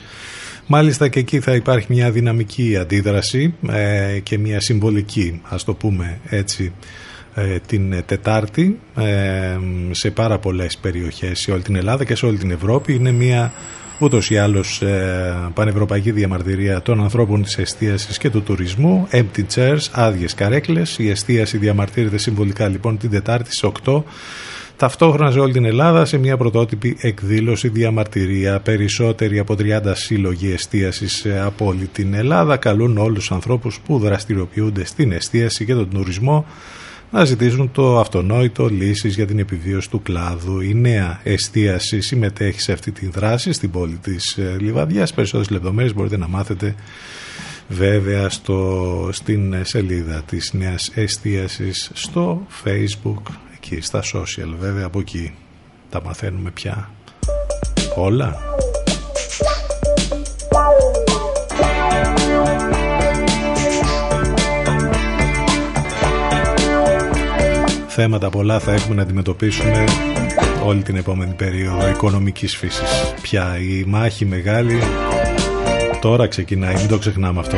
B: Μάλιστα και εκεί θα υπάρχει μια δυναμική αντίδραση ε, και μια συμβολική, ας το πούμε έτσι, ε, την Τετάρτη ε, σε πάρα πολλές περιοχές σε όλη την Ελλάδα και σε όλη την Ευρώπη. Είναι μια ούτως ή άλλως πανευρωπαϊκή διαμαρτυρία των ανθρώπων της εστίασης και του τουρισμού. Empty chairs, άδειες καρέκλες. Η εστίαση διαμαρτύρεται συμβολικά λοιπόν την Τετάρτη στις 8 Ταυτόχρονα σε όλη την Ελλάδα σε μια πρωτότυπη εκδήλωση διαμαρτυρία περισσότεροι από 30 σύλλογοι εστίασης από όλη την Ελλάδα καλούν όλους τους ανθρώπους που δραστηριοποιούνται στην εστίαση και τον τουρισμό να ζητήσουν το αυτονόητο λύσεις για την επιβίωση του κλάδου. Η νέα εστίαση συμμετέχει σε αυτή τη δράση στην πόλη της ε, Λιβαδιάς. Περισσότερες λεπτομέρειες μπορείτε να μάθετε βέβαια στο, στην σελίδα της νέας εστίασης στο facebook εκεί στα social βέβαια από εκεί. Τα μαθαίνουμε πια. Όλα. Θέματα πολλά θα έχουμε να αντιμετωπίσουμε όλη την επόμενη περίοδο οικονομικής φύσης. Πια η μάχη μεγάλη τώρα ξεκινάει μην το ξεχνάμε αυτό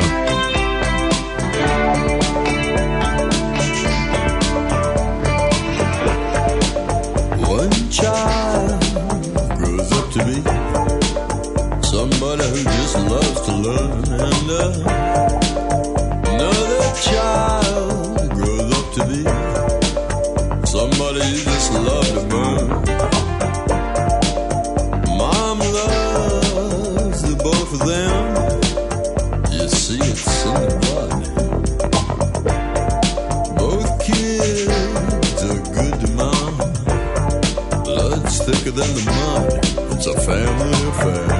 K: than the. It's a family affair.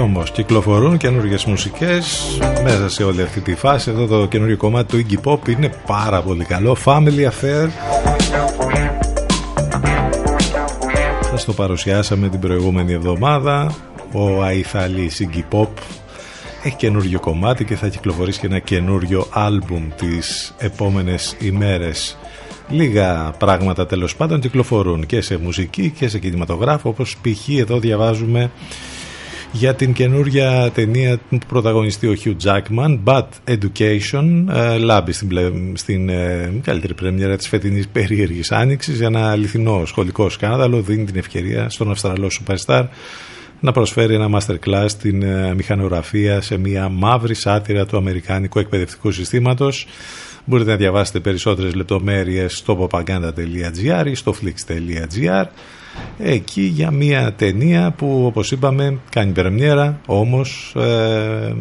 B: Όμως κυκλοφορούν καινούργιες μουσικές μέσα σε όλη αυτή τη φάση. Εδώ το καινούργιο κομμάτι του Iggy Pop είναι πάρα πολύ καλό. Family Affair. Σας το παρουσιάσαμε την προηγούμενη εβδομάδα. Ο Αϊθαλής Iggy Pop έχει καινούργιο κομμάτι και θα κυκλοφορήσει και ένα καινούριο άλμπουμ τις επόμενες ημέρες. Λίγα πράγματα τέλος πάντων κυκλοφορούν και σε μουσική και σε κινηματογράφο όπως π.χ. εδώ διαβάζουμε για την καινούργια ταινία που πρωταγωνιστεί ο Hugh Jackman Bad Education ε, λάμπει στην, πλε- στην ε, καλύτερη πρεμιέρα της φετινής περίεργης άνοιξης για ένα αληθινό σχολικό σκάνδαλο δίνει την ευκαιρία στον Αυστραλό Superstar να προσφέρει ένα masterclass στην ε, μηχανογραφία σε μια μαύρη σάτυρα του Αμερικάνικου εκπαιδευτικού συστήματος. Μπορείτε να διαβάσετε περισσότερες λεπτομέρειες στο popaganda.gr ή στο flix.gr εκεί για μια ταινία που όπως είπαμε κάνει πρεμιέρα όμως ε,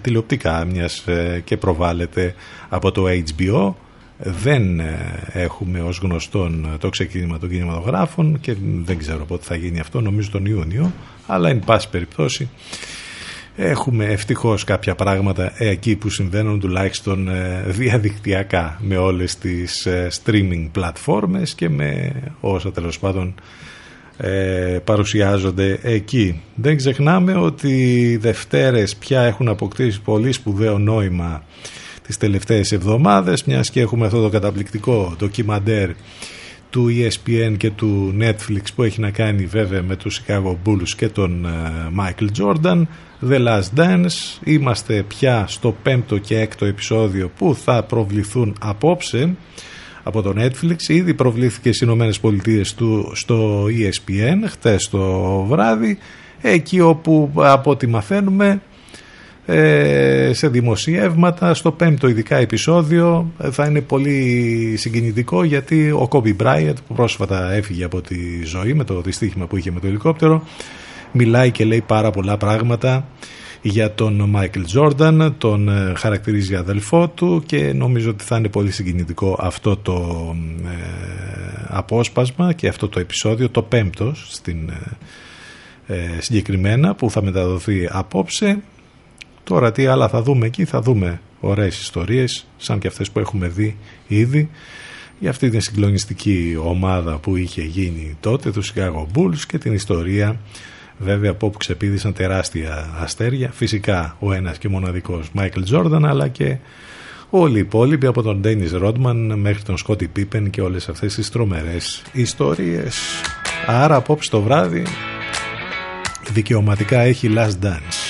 B: τηλεοπτικά μιας ε, και προβάλλεται από το HBO δεν ε, έχουμε ως γνωστόν το ξεκίνημα των κινηματογράφων και δεν ξέρω πότε θα γίνει αυτό νομίζω τον Ιούνιο αλλά εν πάση περιπτώσει έχουμε ευτυχώς κάποια πράγματα εκεί που συμβαίνουν τουλάχιστον ε, διαδικτυακά με όλες τις ε, streaming πλατφόρμες και με όσα τέλος πάντων ε, παρουσιάζονται εκεί. Δεν ξεχνάμε ότι οι Δευτέρες πια έχουν αποκτήσει πολύ σπουδαίο νόημα τις τελευταίες εβδομάδες μιας και έχουμε αυτό το καταπληκτικό ντοκιμαντέρ του ESPN και του Netflix που έχει να κάνει βέβαια με τους Chicago Bulls και τον ε, Michael Jordan The Last Dance. Είμαστε πια στο πέμπτο και έκτο επεισόδιο που θα προβληθούν απόψε από το Netflix. Ήδη προβλήθηκε στις Ηνωμένες Πολιτείες του στο ESPN χτες το βράδυ εκεί όπου από ό,τι μαθαίνουμε ε, σε δημοσιεύματα. Στο πέμπτο ειδικά επεισόδιο ε, θα είναι πολύ συγκινητικό γιατί ο Κόμπι Μπράιετ που πρόσφατα έφυγε από τη ζωή με το δυστύχημα που είχε με το ελικόπτερο μιλάει και λέει πάρα πολλά πράγματα για τον Μάικλ Τζόρνταν, τον ε, χαρακτηρίζει αδελφό του και νομίζω ότι θα είναι πολύ συγκινητικό αυτό το απόσπασμα και αυτό το επεισόδιο, το πέμπτο στην συγκεκριμένα που θα μεταδοθεί απόψε Τώρα τι άλλα θα δούμε εκεί, θα δούμε ωραίες ιστορίες, σαν και αυτές που έχουμε δει ήδη, για αυτή την συγκλονιστική ομάδα που είχε γίνει τότε, τους Chicago Bulls και την ιστορία βέβαια από όπου ξεπίδησαν τεράστια αστέρια, φυσικά ο ένας και μοναδικός Michael Jordan, αλλά και όλοι οι υπόλοιποι από τον Dennis Rodman μέχρι τον Scottie Pippen και όλες αυτές τις τρομερές ιστορίες. Άρα απόψε το βράδυ δικαιωματικά έχει Last Dance.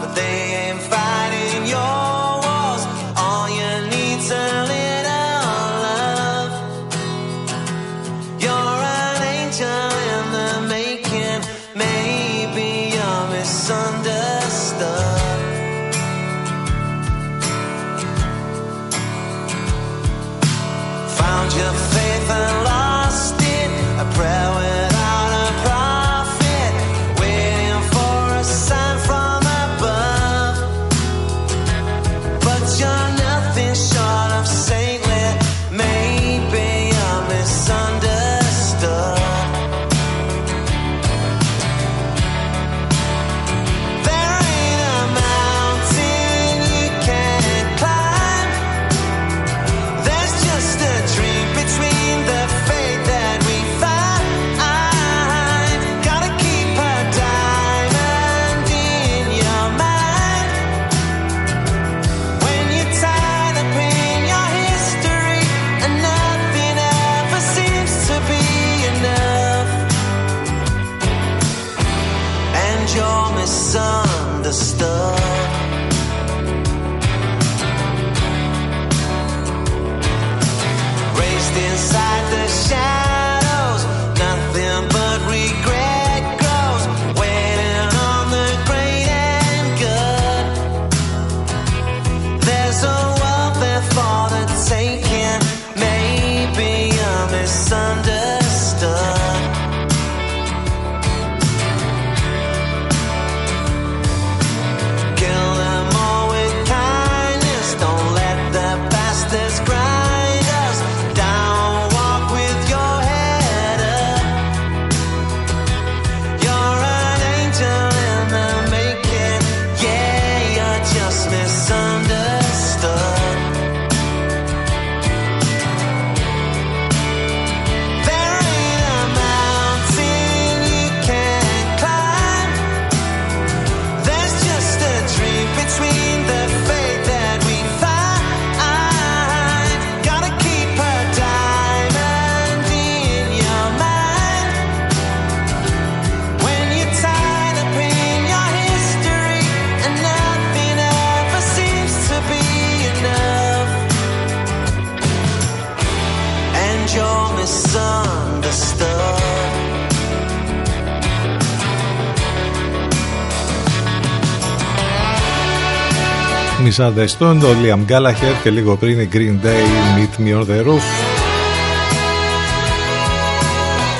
L: Misunderstood,
G: ο Liam Gallagher και λίγο πριν η Green Day Meet Me on the Roof.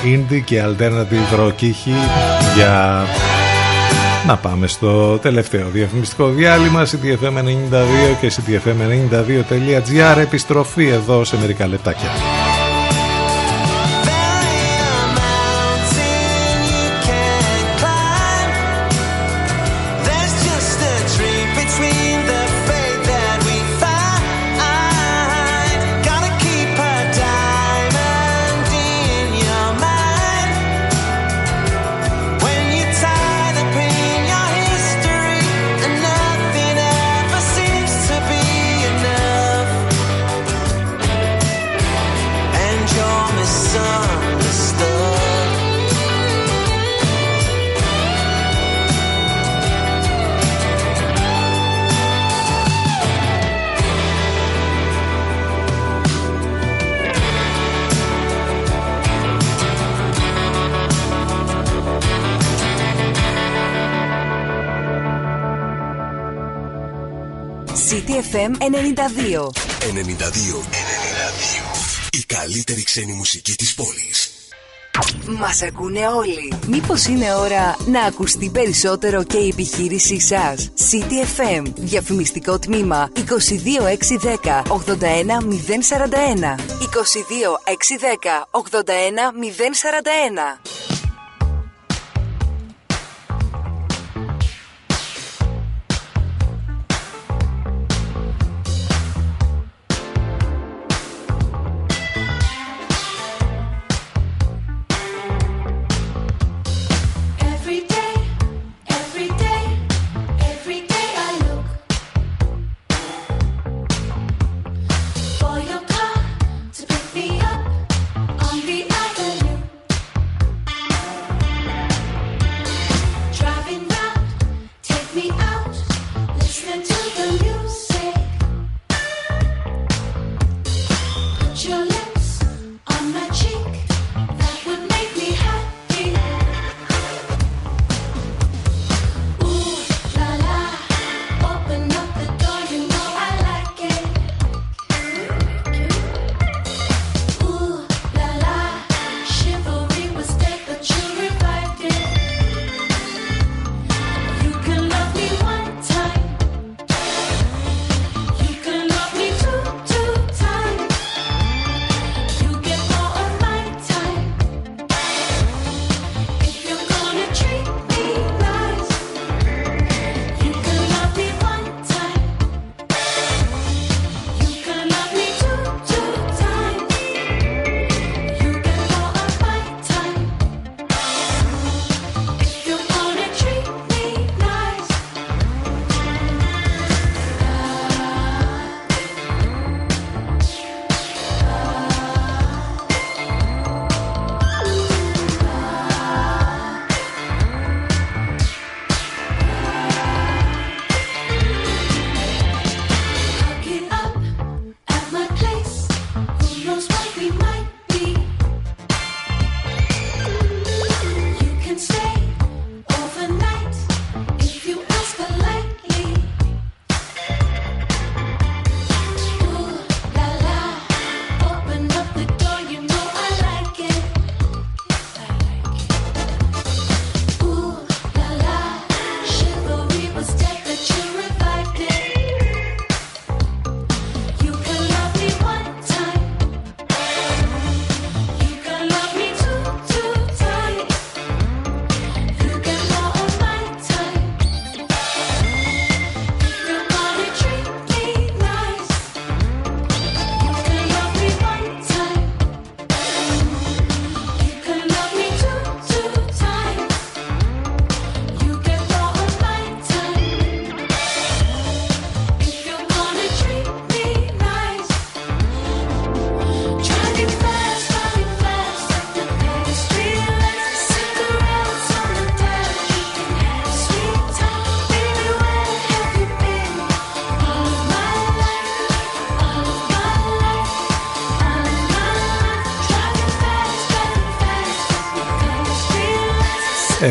G: Indie και alternative rock ήχοι για να πάμε στο τελευταίο διαφημιστικό διάλειμμα ctfm92 και ctfm92.gr επιστροφή εδώ σε μερικά λεπτάκια.
M: Ξένη μουσική της πόλης.
D: Μας ακούνε όλοι. Μήπως είναι ώρα να ακουστεί περισσότερο και η επιχείρησή σας. CTFM. Διαφημιστικό τμήμα 22610 81041. 22610 81041.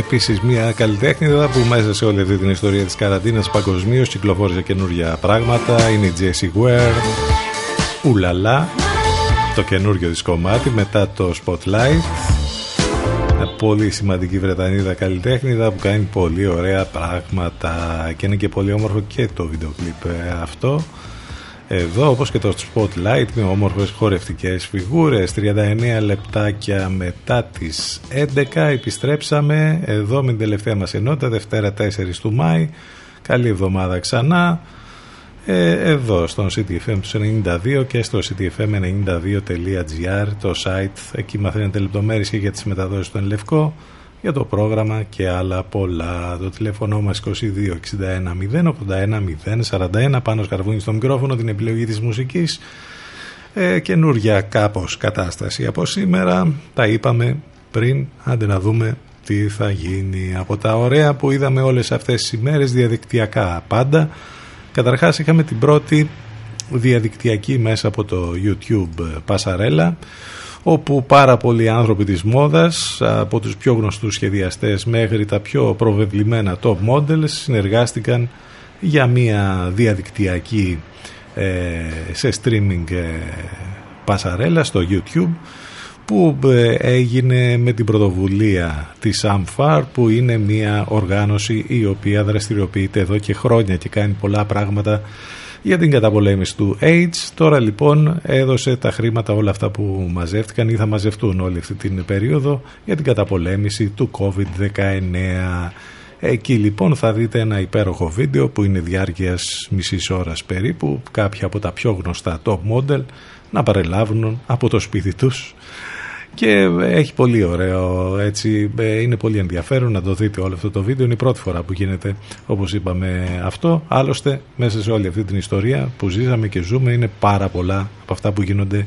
B: Επίσης μια καλλιτέχνηδα που μέσα σε όλη αυτή την ιστορία της καραντίνας παγκοσμίως κυκλοφόρησε καινούργια πράγματα. Είναι η Jessie Ware. Ουλαλά. Το καινούργιο της κομμάτι μετά το Spotlight. Μια πολύ σημαντική Βρετανίδα καλλιτέχνηδα που κάνει πολύ ωραία πράγματα. Και είναι και πολύ όμορφο και το βίντεο κλιπ ε, αυτό εδώ όπως και το Spotlight με όμορφες χορευτικές φιγούρες 39 λεπτάκια μετά τις 11 επιστρέψαμε εδώ με την τελευταία μας ενότητα Δευτέρα 4 του Μάη. Καλή εβδομάδα ξανά. Ε, εδώ στον CTFM του 92 και στο ctfm92.gr το site. Εκεί μαθαίνετε λεπτομέρειες και για τις μεταδόσεις στον Λευκό για το πρόγραμμα και άλλα πολλά. Το τηλέφωνο μας 2261 081 041 πάνω σκαρβούνι στο μικρόφωνο την επιλογή της μουσικής. Ε, καινούργια κάπως κατάσταση από σήμερα. Τα είπαμε πριν. Άντε να δούμε τι θα γίνει. Από τα ωραία που είδαμε όλες αυτές τις ημέρες διαδικτυακά πάντα. Καταρχάς είχαμε την πρώτη διαδικτυακή μέσα από το YouTube Πασαρέλα όπου πάρα πολλοί άνθρωποι της μόδας από τους πιο γνωστούς σχεδιαστές μέχρι τα πιο προβεβλημένα top models συνεργάστηκαν για μια διαδικτυακή ε, σε streaming ε, πασαρέλα στο YouTube που ε, έγινε με την πρωτοβουλία της AMFAR που είναι μια οργάνωση η οποία δραστηριοποιείται εδώ και χρόνια και κάνει πολλά πράγματα για την καταπολέμηση του AIDS. Τώρα λοιπόν έδωσε τα χρήματα όλα αυτά που μαζεύτηκαν ή θα μαζευτούν όλη αυτή την περίοδο για την καταπολέμηση του COVID-19. Εκεί λοιπόν θα δείτε ένα υπέροχο βίντεο που είναι διάρκειας μισής ώρας περίπου κάποια από τα πιο γνωστά top model να παρελάβουν από το σπίτι τους και έχει πολύ ωραίο έτσι, ε, είναι πολύ ενδιαφέρον να το δείτε όλο αυτό το βίντεο. Είναι η πρώτη φορά που γίνεται όπως είπαμε αυτό. Άλλωστε μέσα σε όλη αυτή την ιστορία που ζήσαμε και ζούμε είναι πάρα πολλά από αυτά που γίνονται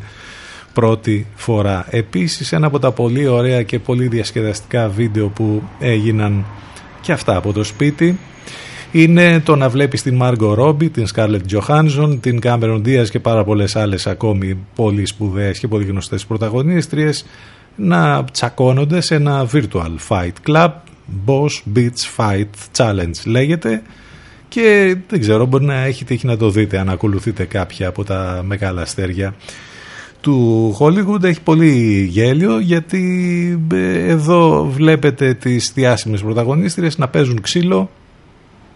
B: πρώτη φορά. Επίσης ένα από τα πολύ ωραία και πολύ διασκεδαστικά βίντεο που έγιναν και αυτά από το σπίτι είναι το να βλέπεις την Μάργκο Ρόμπι, την Σκάρλετ Τζοχάνσον, την Κάμερον Ντίαζ και πάρα πολλές άλλες ακόμη πολύ σπουδαίες και πολύ γνωστές πρωταγωνίστριες να τσακώνονται σε ένα virtual fight club, Boss Beach Fight Challenge λέγεται. Και δεν ξέρω μπορεί να έχει τύχει να το δείτε αν ακολουθείτε κάποια από τα μεγάλα αστέρια του Hollywood. Έχει πολύ γέλιο γιατί ε, εδώ βλέπετε τις διάσημες πρωταγωνίστριες να παίζουν ξύλο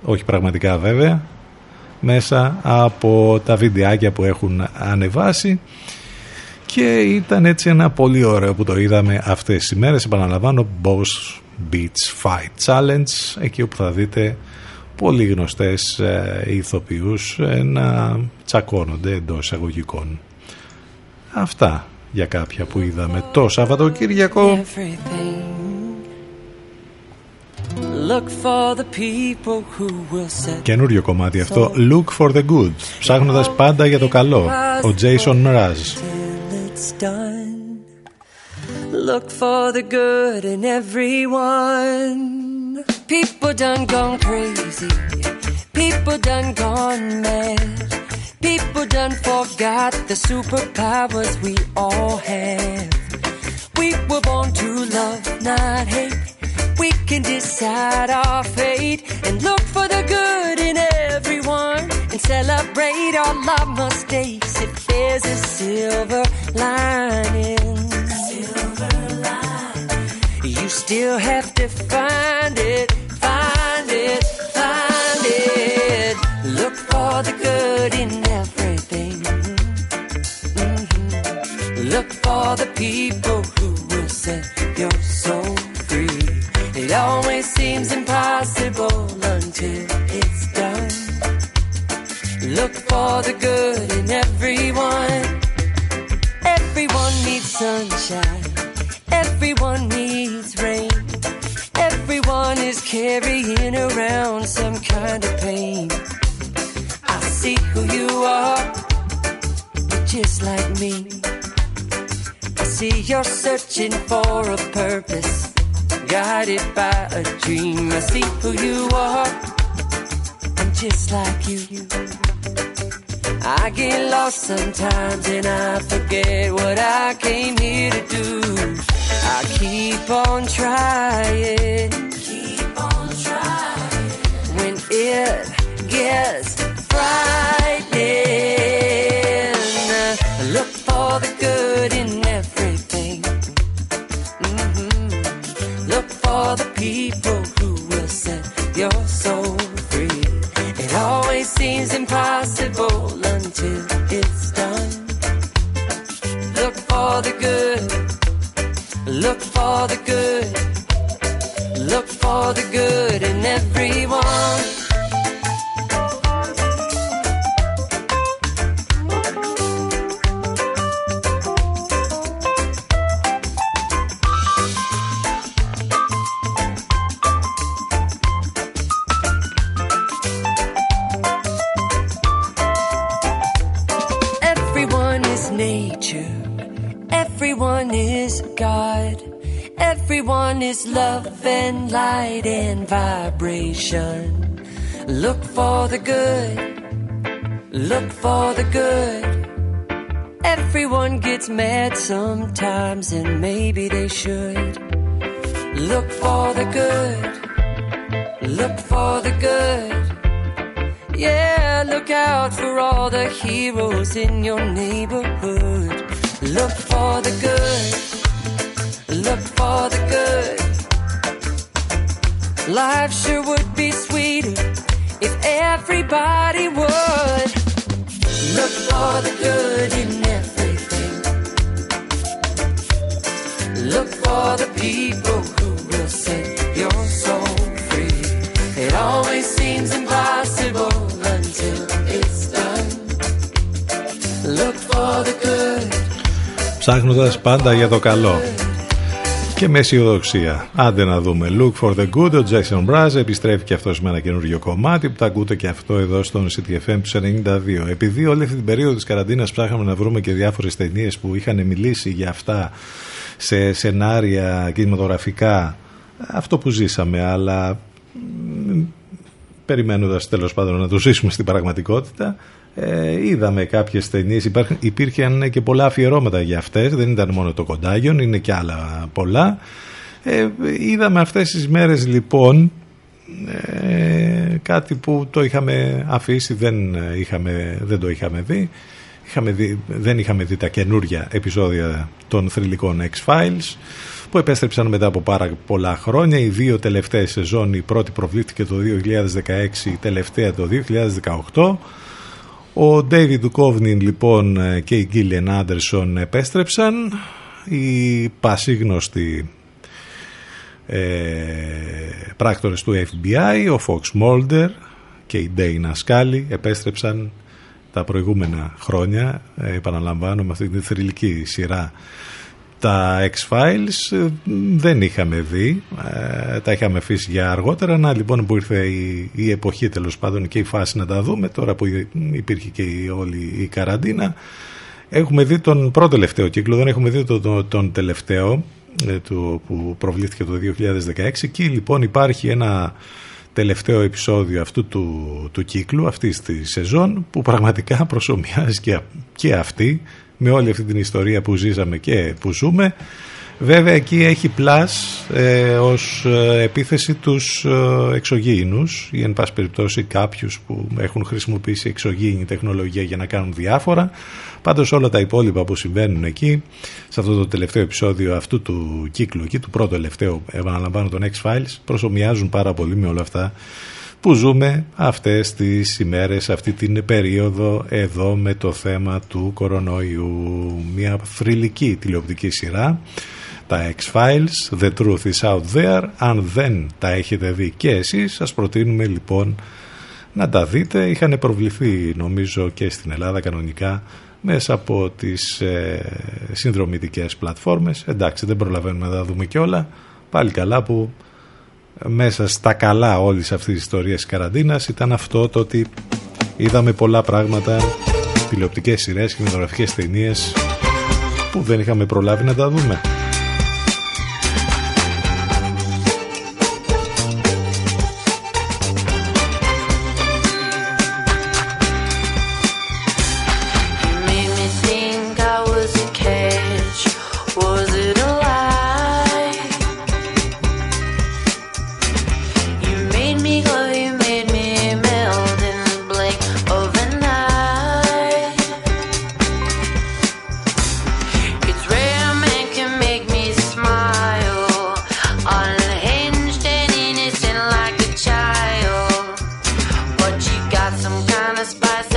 B: όχι πραγματικά βέβαια, μέσα από τα βιντεάκια που έχουν ανεβάσει και ήταν έτσι ένα πολύ ωραίο που το είδαμε αυτές τις ημέρες επαναλαμβάνω Boss Beach Fight Challenge εκεί όπου θα δείτε πολύ γνωστές ε, ηθοποιούς ε, να τσακώνονται εντός εισαγωγικών. Αυτά για κάποια που είδαμε το Σαββατοκύριακο.
N: Look
B: Καινούριο κομμάτι αυτό Look for the good Ψάχνοντας πάντα για το καλό Ο Jason Mraz
N: it's done. Look for the good in everyone. People done gone crazy. People done gone mad. People done forgot the superpowers we all have. We were born to love, not hate. We can decide our fate and look for the good in everyone and celebrate all our mistakes if there's a silver lining. Silver lining. You still have to find it, find it, find it. Look for the good in everything. Mhm. Look for the people who will set your soul. It always seems impossible until it's done. Look for the good in everyone. Everyone needs sunshine. Everyone needs rain. Everyone is carrying around some kind of pain. I see who you are. You're just like me. I see you're searching for a purpose, guided by a dream. I see who you are, I'm just like you. I get lost sometimes and I forget what I came here to do. I keep on trying, keep on trying. When it gets frightening, I look for the good in seems impossible until it's done. Look for the good. Look for the good. Look for the good in everyone. Is love and light and vibration. Look for the good. Look for the good. Everyone gets mad sometimes, and maybe they should. Look for the good. Look for the good. Yeah, look out for all the heroes in your neighborhood. Look for the good. Look for the good. Life sure would be sweeter if everybody would. Look for the good in everything. Look for the people who will set your soul free. It always seems impossible until it's done. Look for the good.
B: Ψάχνοντας πάντα για το καλό Και με αισιοδοξία. Άντε να δούμε. Look for the good. Ο Jason Braz επιστρέφει και αυτός με ένα καινούριο κομμάτι που τα ακούτε και αυτό εδώ στον CTFM του 92. Επειδή όλη αυτή την περίοδο της καραντίνας ψάχναμε να βρούμε και διάφορες ταινίες που είχαν μιλήσει για αυτά σε σενάρια κινηματογραφικά αυτό που ζήσαμε αλλά μ, περιμένοντας τέλος πάντων να το ζήσουμε στην πραγματικότητα ε, είδαμε κάποιες ταινίες. Υπάρχουν, υπήρχαν και πολλά αφιερώματα για αυτές. Δεν ήταν μόνο το κοντάγιον είναι και άλλα πολλά. Ε, είδαμε αυτές τις μέρες λοιπόν ε, κάτι που το είχαμε αφήσει. Δεν, είχαμε, δεν το είχαμε δει. Είχαμε δει, δεν είχαμε δει τα καινούρια επεισόδια των θρηλυκών X-Files που επέστρεψαν μετά από πάρα πολλά χρόνια. Οι δύο τελευταίες σεζόν, η πρώτη προβλήθηκε το 2016, η τελευταία το 2018. Ο David Duchovny λοιπόν και η Gillian Anderson επέστρεψαν. Οι πασίγνωστοι ε, πράκτορες του FBI, ο Fox Mulder και η Dana Scully επέστρεψαν τα προηγούμενα χρόνια, ε, επαναλαμβάνω με αυτή τη θρηλυκή σειρά τα X-Files ε, δεν είχαμε δει, ε, τα είχαμε αφήσει για αργότερα. Να λοιπόν που ήρθε η, η εποχή τέλος πάντων και η φάση να τα δούμε, τώρα που υπήρχε και η, όλη η καραντίνα. Έχουμε δει τον πρώτο τελευταίο κύκλο, δεν έχουμε δει τον, τον, τον τελευταίο ε, του, που προβλήθηκε το 2016. Εκεί λοιπόν υπάρχει ένα τελευταίο επεισόδιο αυτού του, του κύκλου, αυτής της σεζόν, που πραγματικά προσωμιάζει και, και αυτή με όλη αυτή την ιστορία που ζήσαμε και που ζούμε. Βέβαια εκεί έχει πλάς ε, ως ε, επίθεση τους ε, εξωγήινους ή εν πάση περιπτώσει κάποιους που έχουν χρησιμοποιήσει εξωγήινη τεχνολογία για να κάνουν διάφορα. Πάντως όλα τα υπόλοιπα που συμβαίνουν εκεί, σε αυτό το τελευταίο επεισόδιο αυτού του κύκλου εκεί, του πρώτου τελευταίου επαναλαμβάνω των X-Files, προσωμιάζουν πάρα πολύ με όλα αυτά που ζούμε αυτές τις ημέρες, αυτή την περίοδο εδώ με το θέμα του κορονοϊού. Μια θρηλυκή τηλεοπτική σειρά, τα X-Files, The Truth is Out There. Αν δεν τα έχετε δει και εσείς, σας προτείνουμε λοιπόν να τα δείτε. Είχαν προβληθεί νομίζω και στην Ελλάδα κανονικά μέσα από τις ε, συνδρομητικές πλατφόρμες. Εντάξει, δεν προλαβαίνουμε να τα δούμε και όλα. Πάλι καλά που μέσα στα καλά όλης αυτής της ιστορίας της καραντίνας ήταν αυτό το ότι είδαμε πολλά πράγματα τηλεοπτικές σειρές, κινηματογραφικές ταινίες που δεν είχαμε προλάβει να τα δούμε.
O: passa.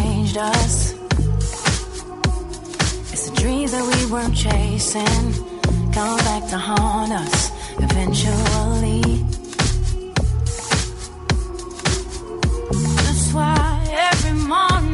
F: changed us. It's the dreams that we were chasing come back to haunt us eventually. That's why every morning.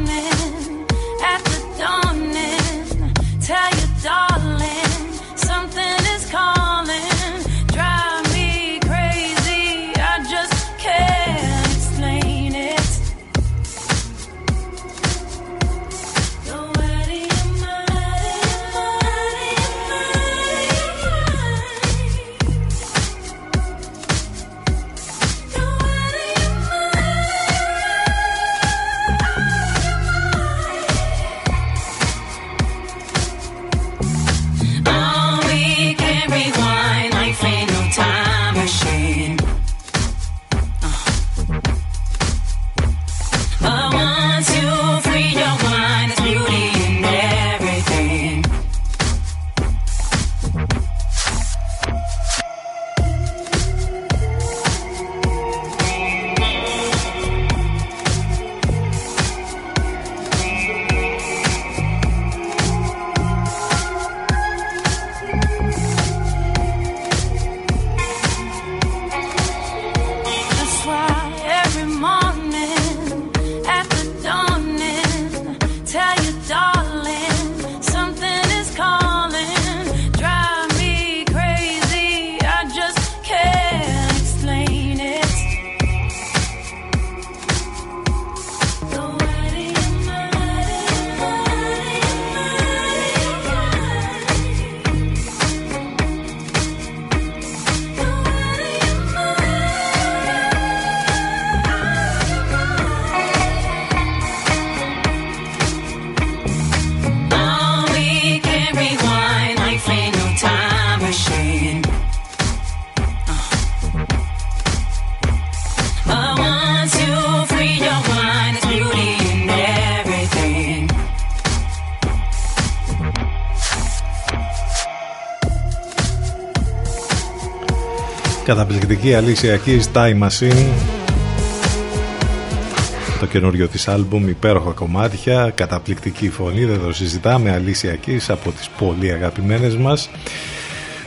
B: Καταπληκτική αλήσιακή Keys Time Machine. Το καινούριο της άλμπουμ Υπέροχα κομμάτια Καταπληκτική φωνή Δεν το συζητάμε. Αλήσια Από τις πολύ αγαπημένες μας.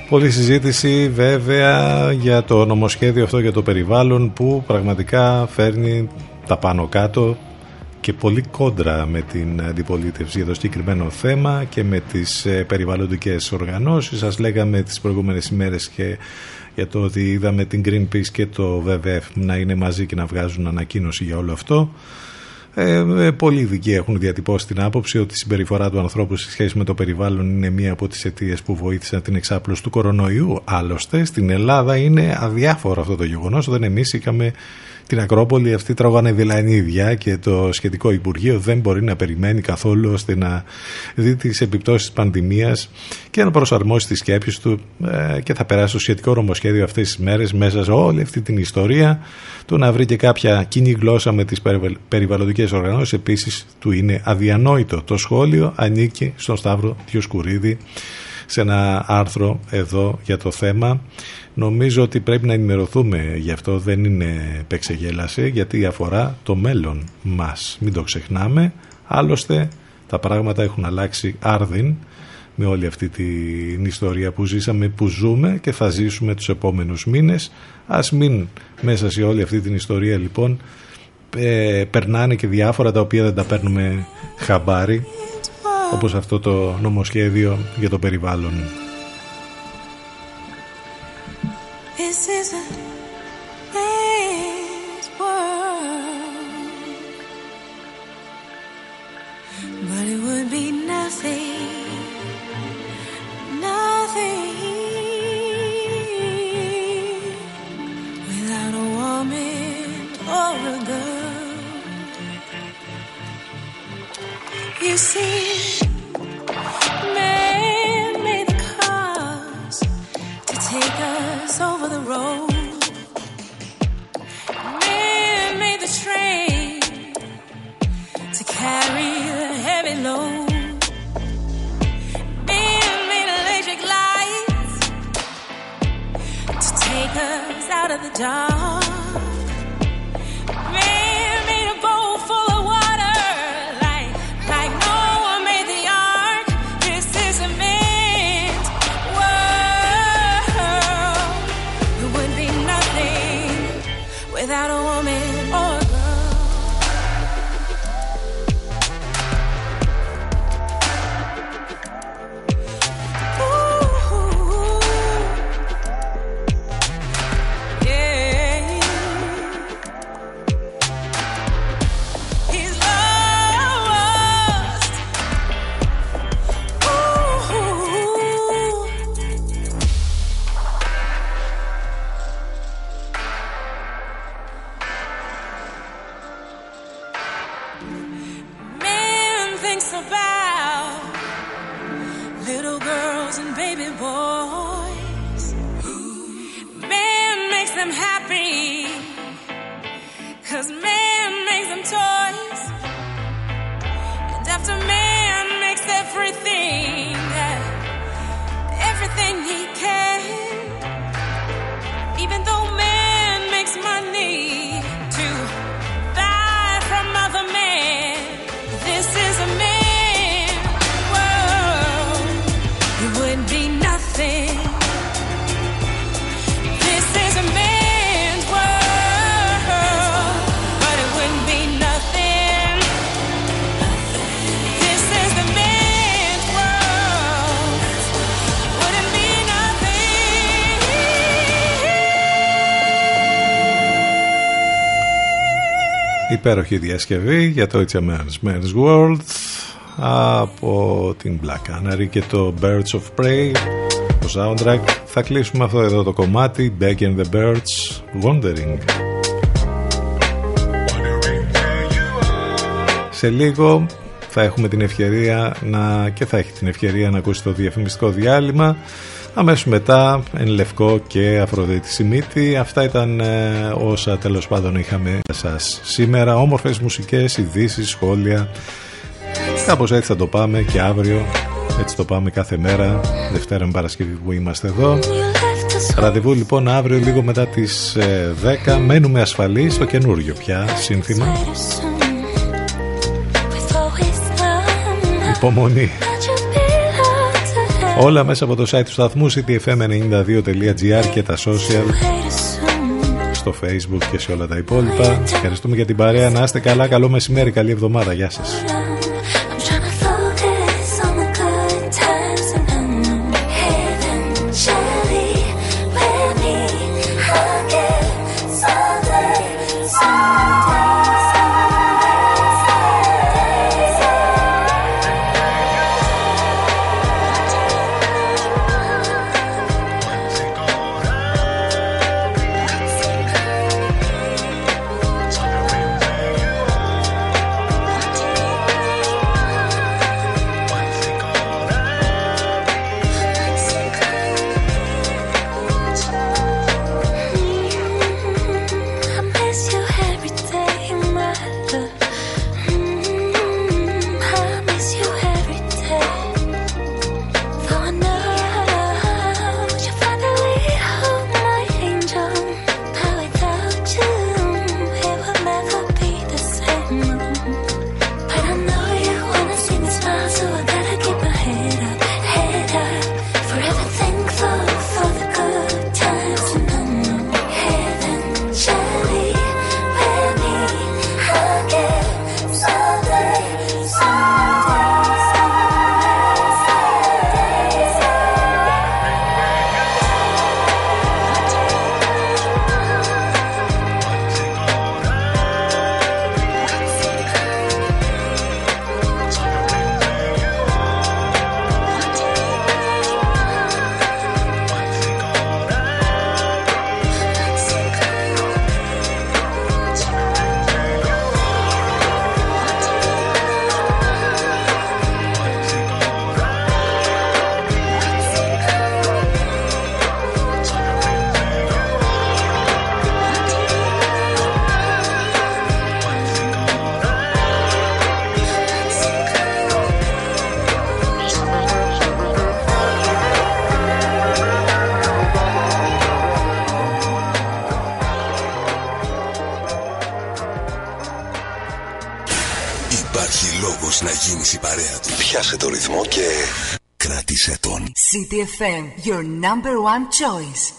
B: Πολλή συζήτηση βέβαια για το νομοσχέδιο αυτό για το περιβάλλον που πραγματικά φέρνει τα πάνω κάτω και πολύ κόντρα με την αντιπολίτευση για το συγκεκριμένο θέμα και με τις ε, περιβαλλοντικές οργανώσεις. Σας λέγαμε τις προηγούμενες ημέρες και για το ότι είδαμε την Greenpeace και το WWF να είναι μαζί και να βγάζουν ανακοίνωση για όλο αυτό. Ε, ε, πολλοί ειδικοί έχουν διατυπώσει την άποψη ότι η συμπεριφορά του ανθρώπου σε σχέση με το περιβάλλον είναι μία από τις αιτίες που βοήθησαν την εξάπλωση του κορονοϊού. Άλλωστε, στην Ελλάδα είναι αδιάφορο αυτό το γεγονός, όταν εμείς είχαμε την Ακρόπολη αυτή τρώγανε δηλανίδια και το σχετικό Υπουργείο δεν μπορεί να περιμένει καθόλου ώστε να δει τις επιπτώσεις της πανδημίας και να προσαρμόσει τις σκέψεις του ε, και θα περάσει το σχετικό νομοσχέδιο αυτές τις μέρες μέσα σε όλη αυτή την ιστορία του να βρει και κάποια κοινή γλώσσα με τις περιβαλλ- περιβαλλοντικές οργανώσεις επίσης του είναι αδιανόητο. Το σχόλιο ανήκει στον Σταύρο Διοσκουρίδη σε ένα άρθρο εδώ για το θέμα. Νομίζω ότι πρέπει να ενημερωθούμε γι' αυτό δεν είναι πεξεγέλαση γιατί αφορά το μέλλον μας. Μην το ξεχνάμε. Άλλωστε τα πράγματα έχουν αλλάξει άρδιν με όλη αυτή την ιστορία που ζήσαμε, που ζούμε και θα ζήσουμε τους επόμενους μήνες. Ας μην μέσα σε όλη αυτή την ιστορία λοιπόν ε, περνάνε και διάφορα τα οποία δεν τα παίρνουμε χαμπάρι όπως αυτό το νομοσχέδιο για το περιβάλλον.
F: This isn't man's
B: Υπέροχη διασκευή για το It's a Man's, Man's World από την Black Canary και το Birds of Prey. Το soundtrack. Θα κλείσουμε αυτό εδώ το κομμάτι Beck and the Birds Wandering. Σε λίγο θα έχουμε την ευκαιρία να, και θα έχει την ευκαιρία να ακούσει το διαφημιστικό διάλειμμα αμέσως μετά εν λευκό και Αφροδίτη Σιμίτη. Αυτά ήταν ε, όσα τέλος πάντων είχαμε για σας σήμερα. Όμορφες μουσικές, ειδήσεις, σχόλια. Κάπως έτσι θα το πάμε και αύριο. Έτσι το πάμε κάθε μέρα Δευτέρα με Παρασκευή που είμαστε εδώ. Ραντεβού λοιπόν αύριο λίγο μετά τις ε, 10 μένουμε ασφαλείς στο καινούριο πια σύνθημα. Υπομονή Όλα μέσα από το site του σταθμού ctfm92.gr και τα social στο facebook και σε όλα τα υπόλοιπα. Ευχαριστούμε για την παρέα. Να είστε καλά. Καλό μεσημέρι. Καλή εβδομάδα. Γεια σας.
D: One choice.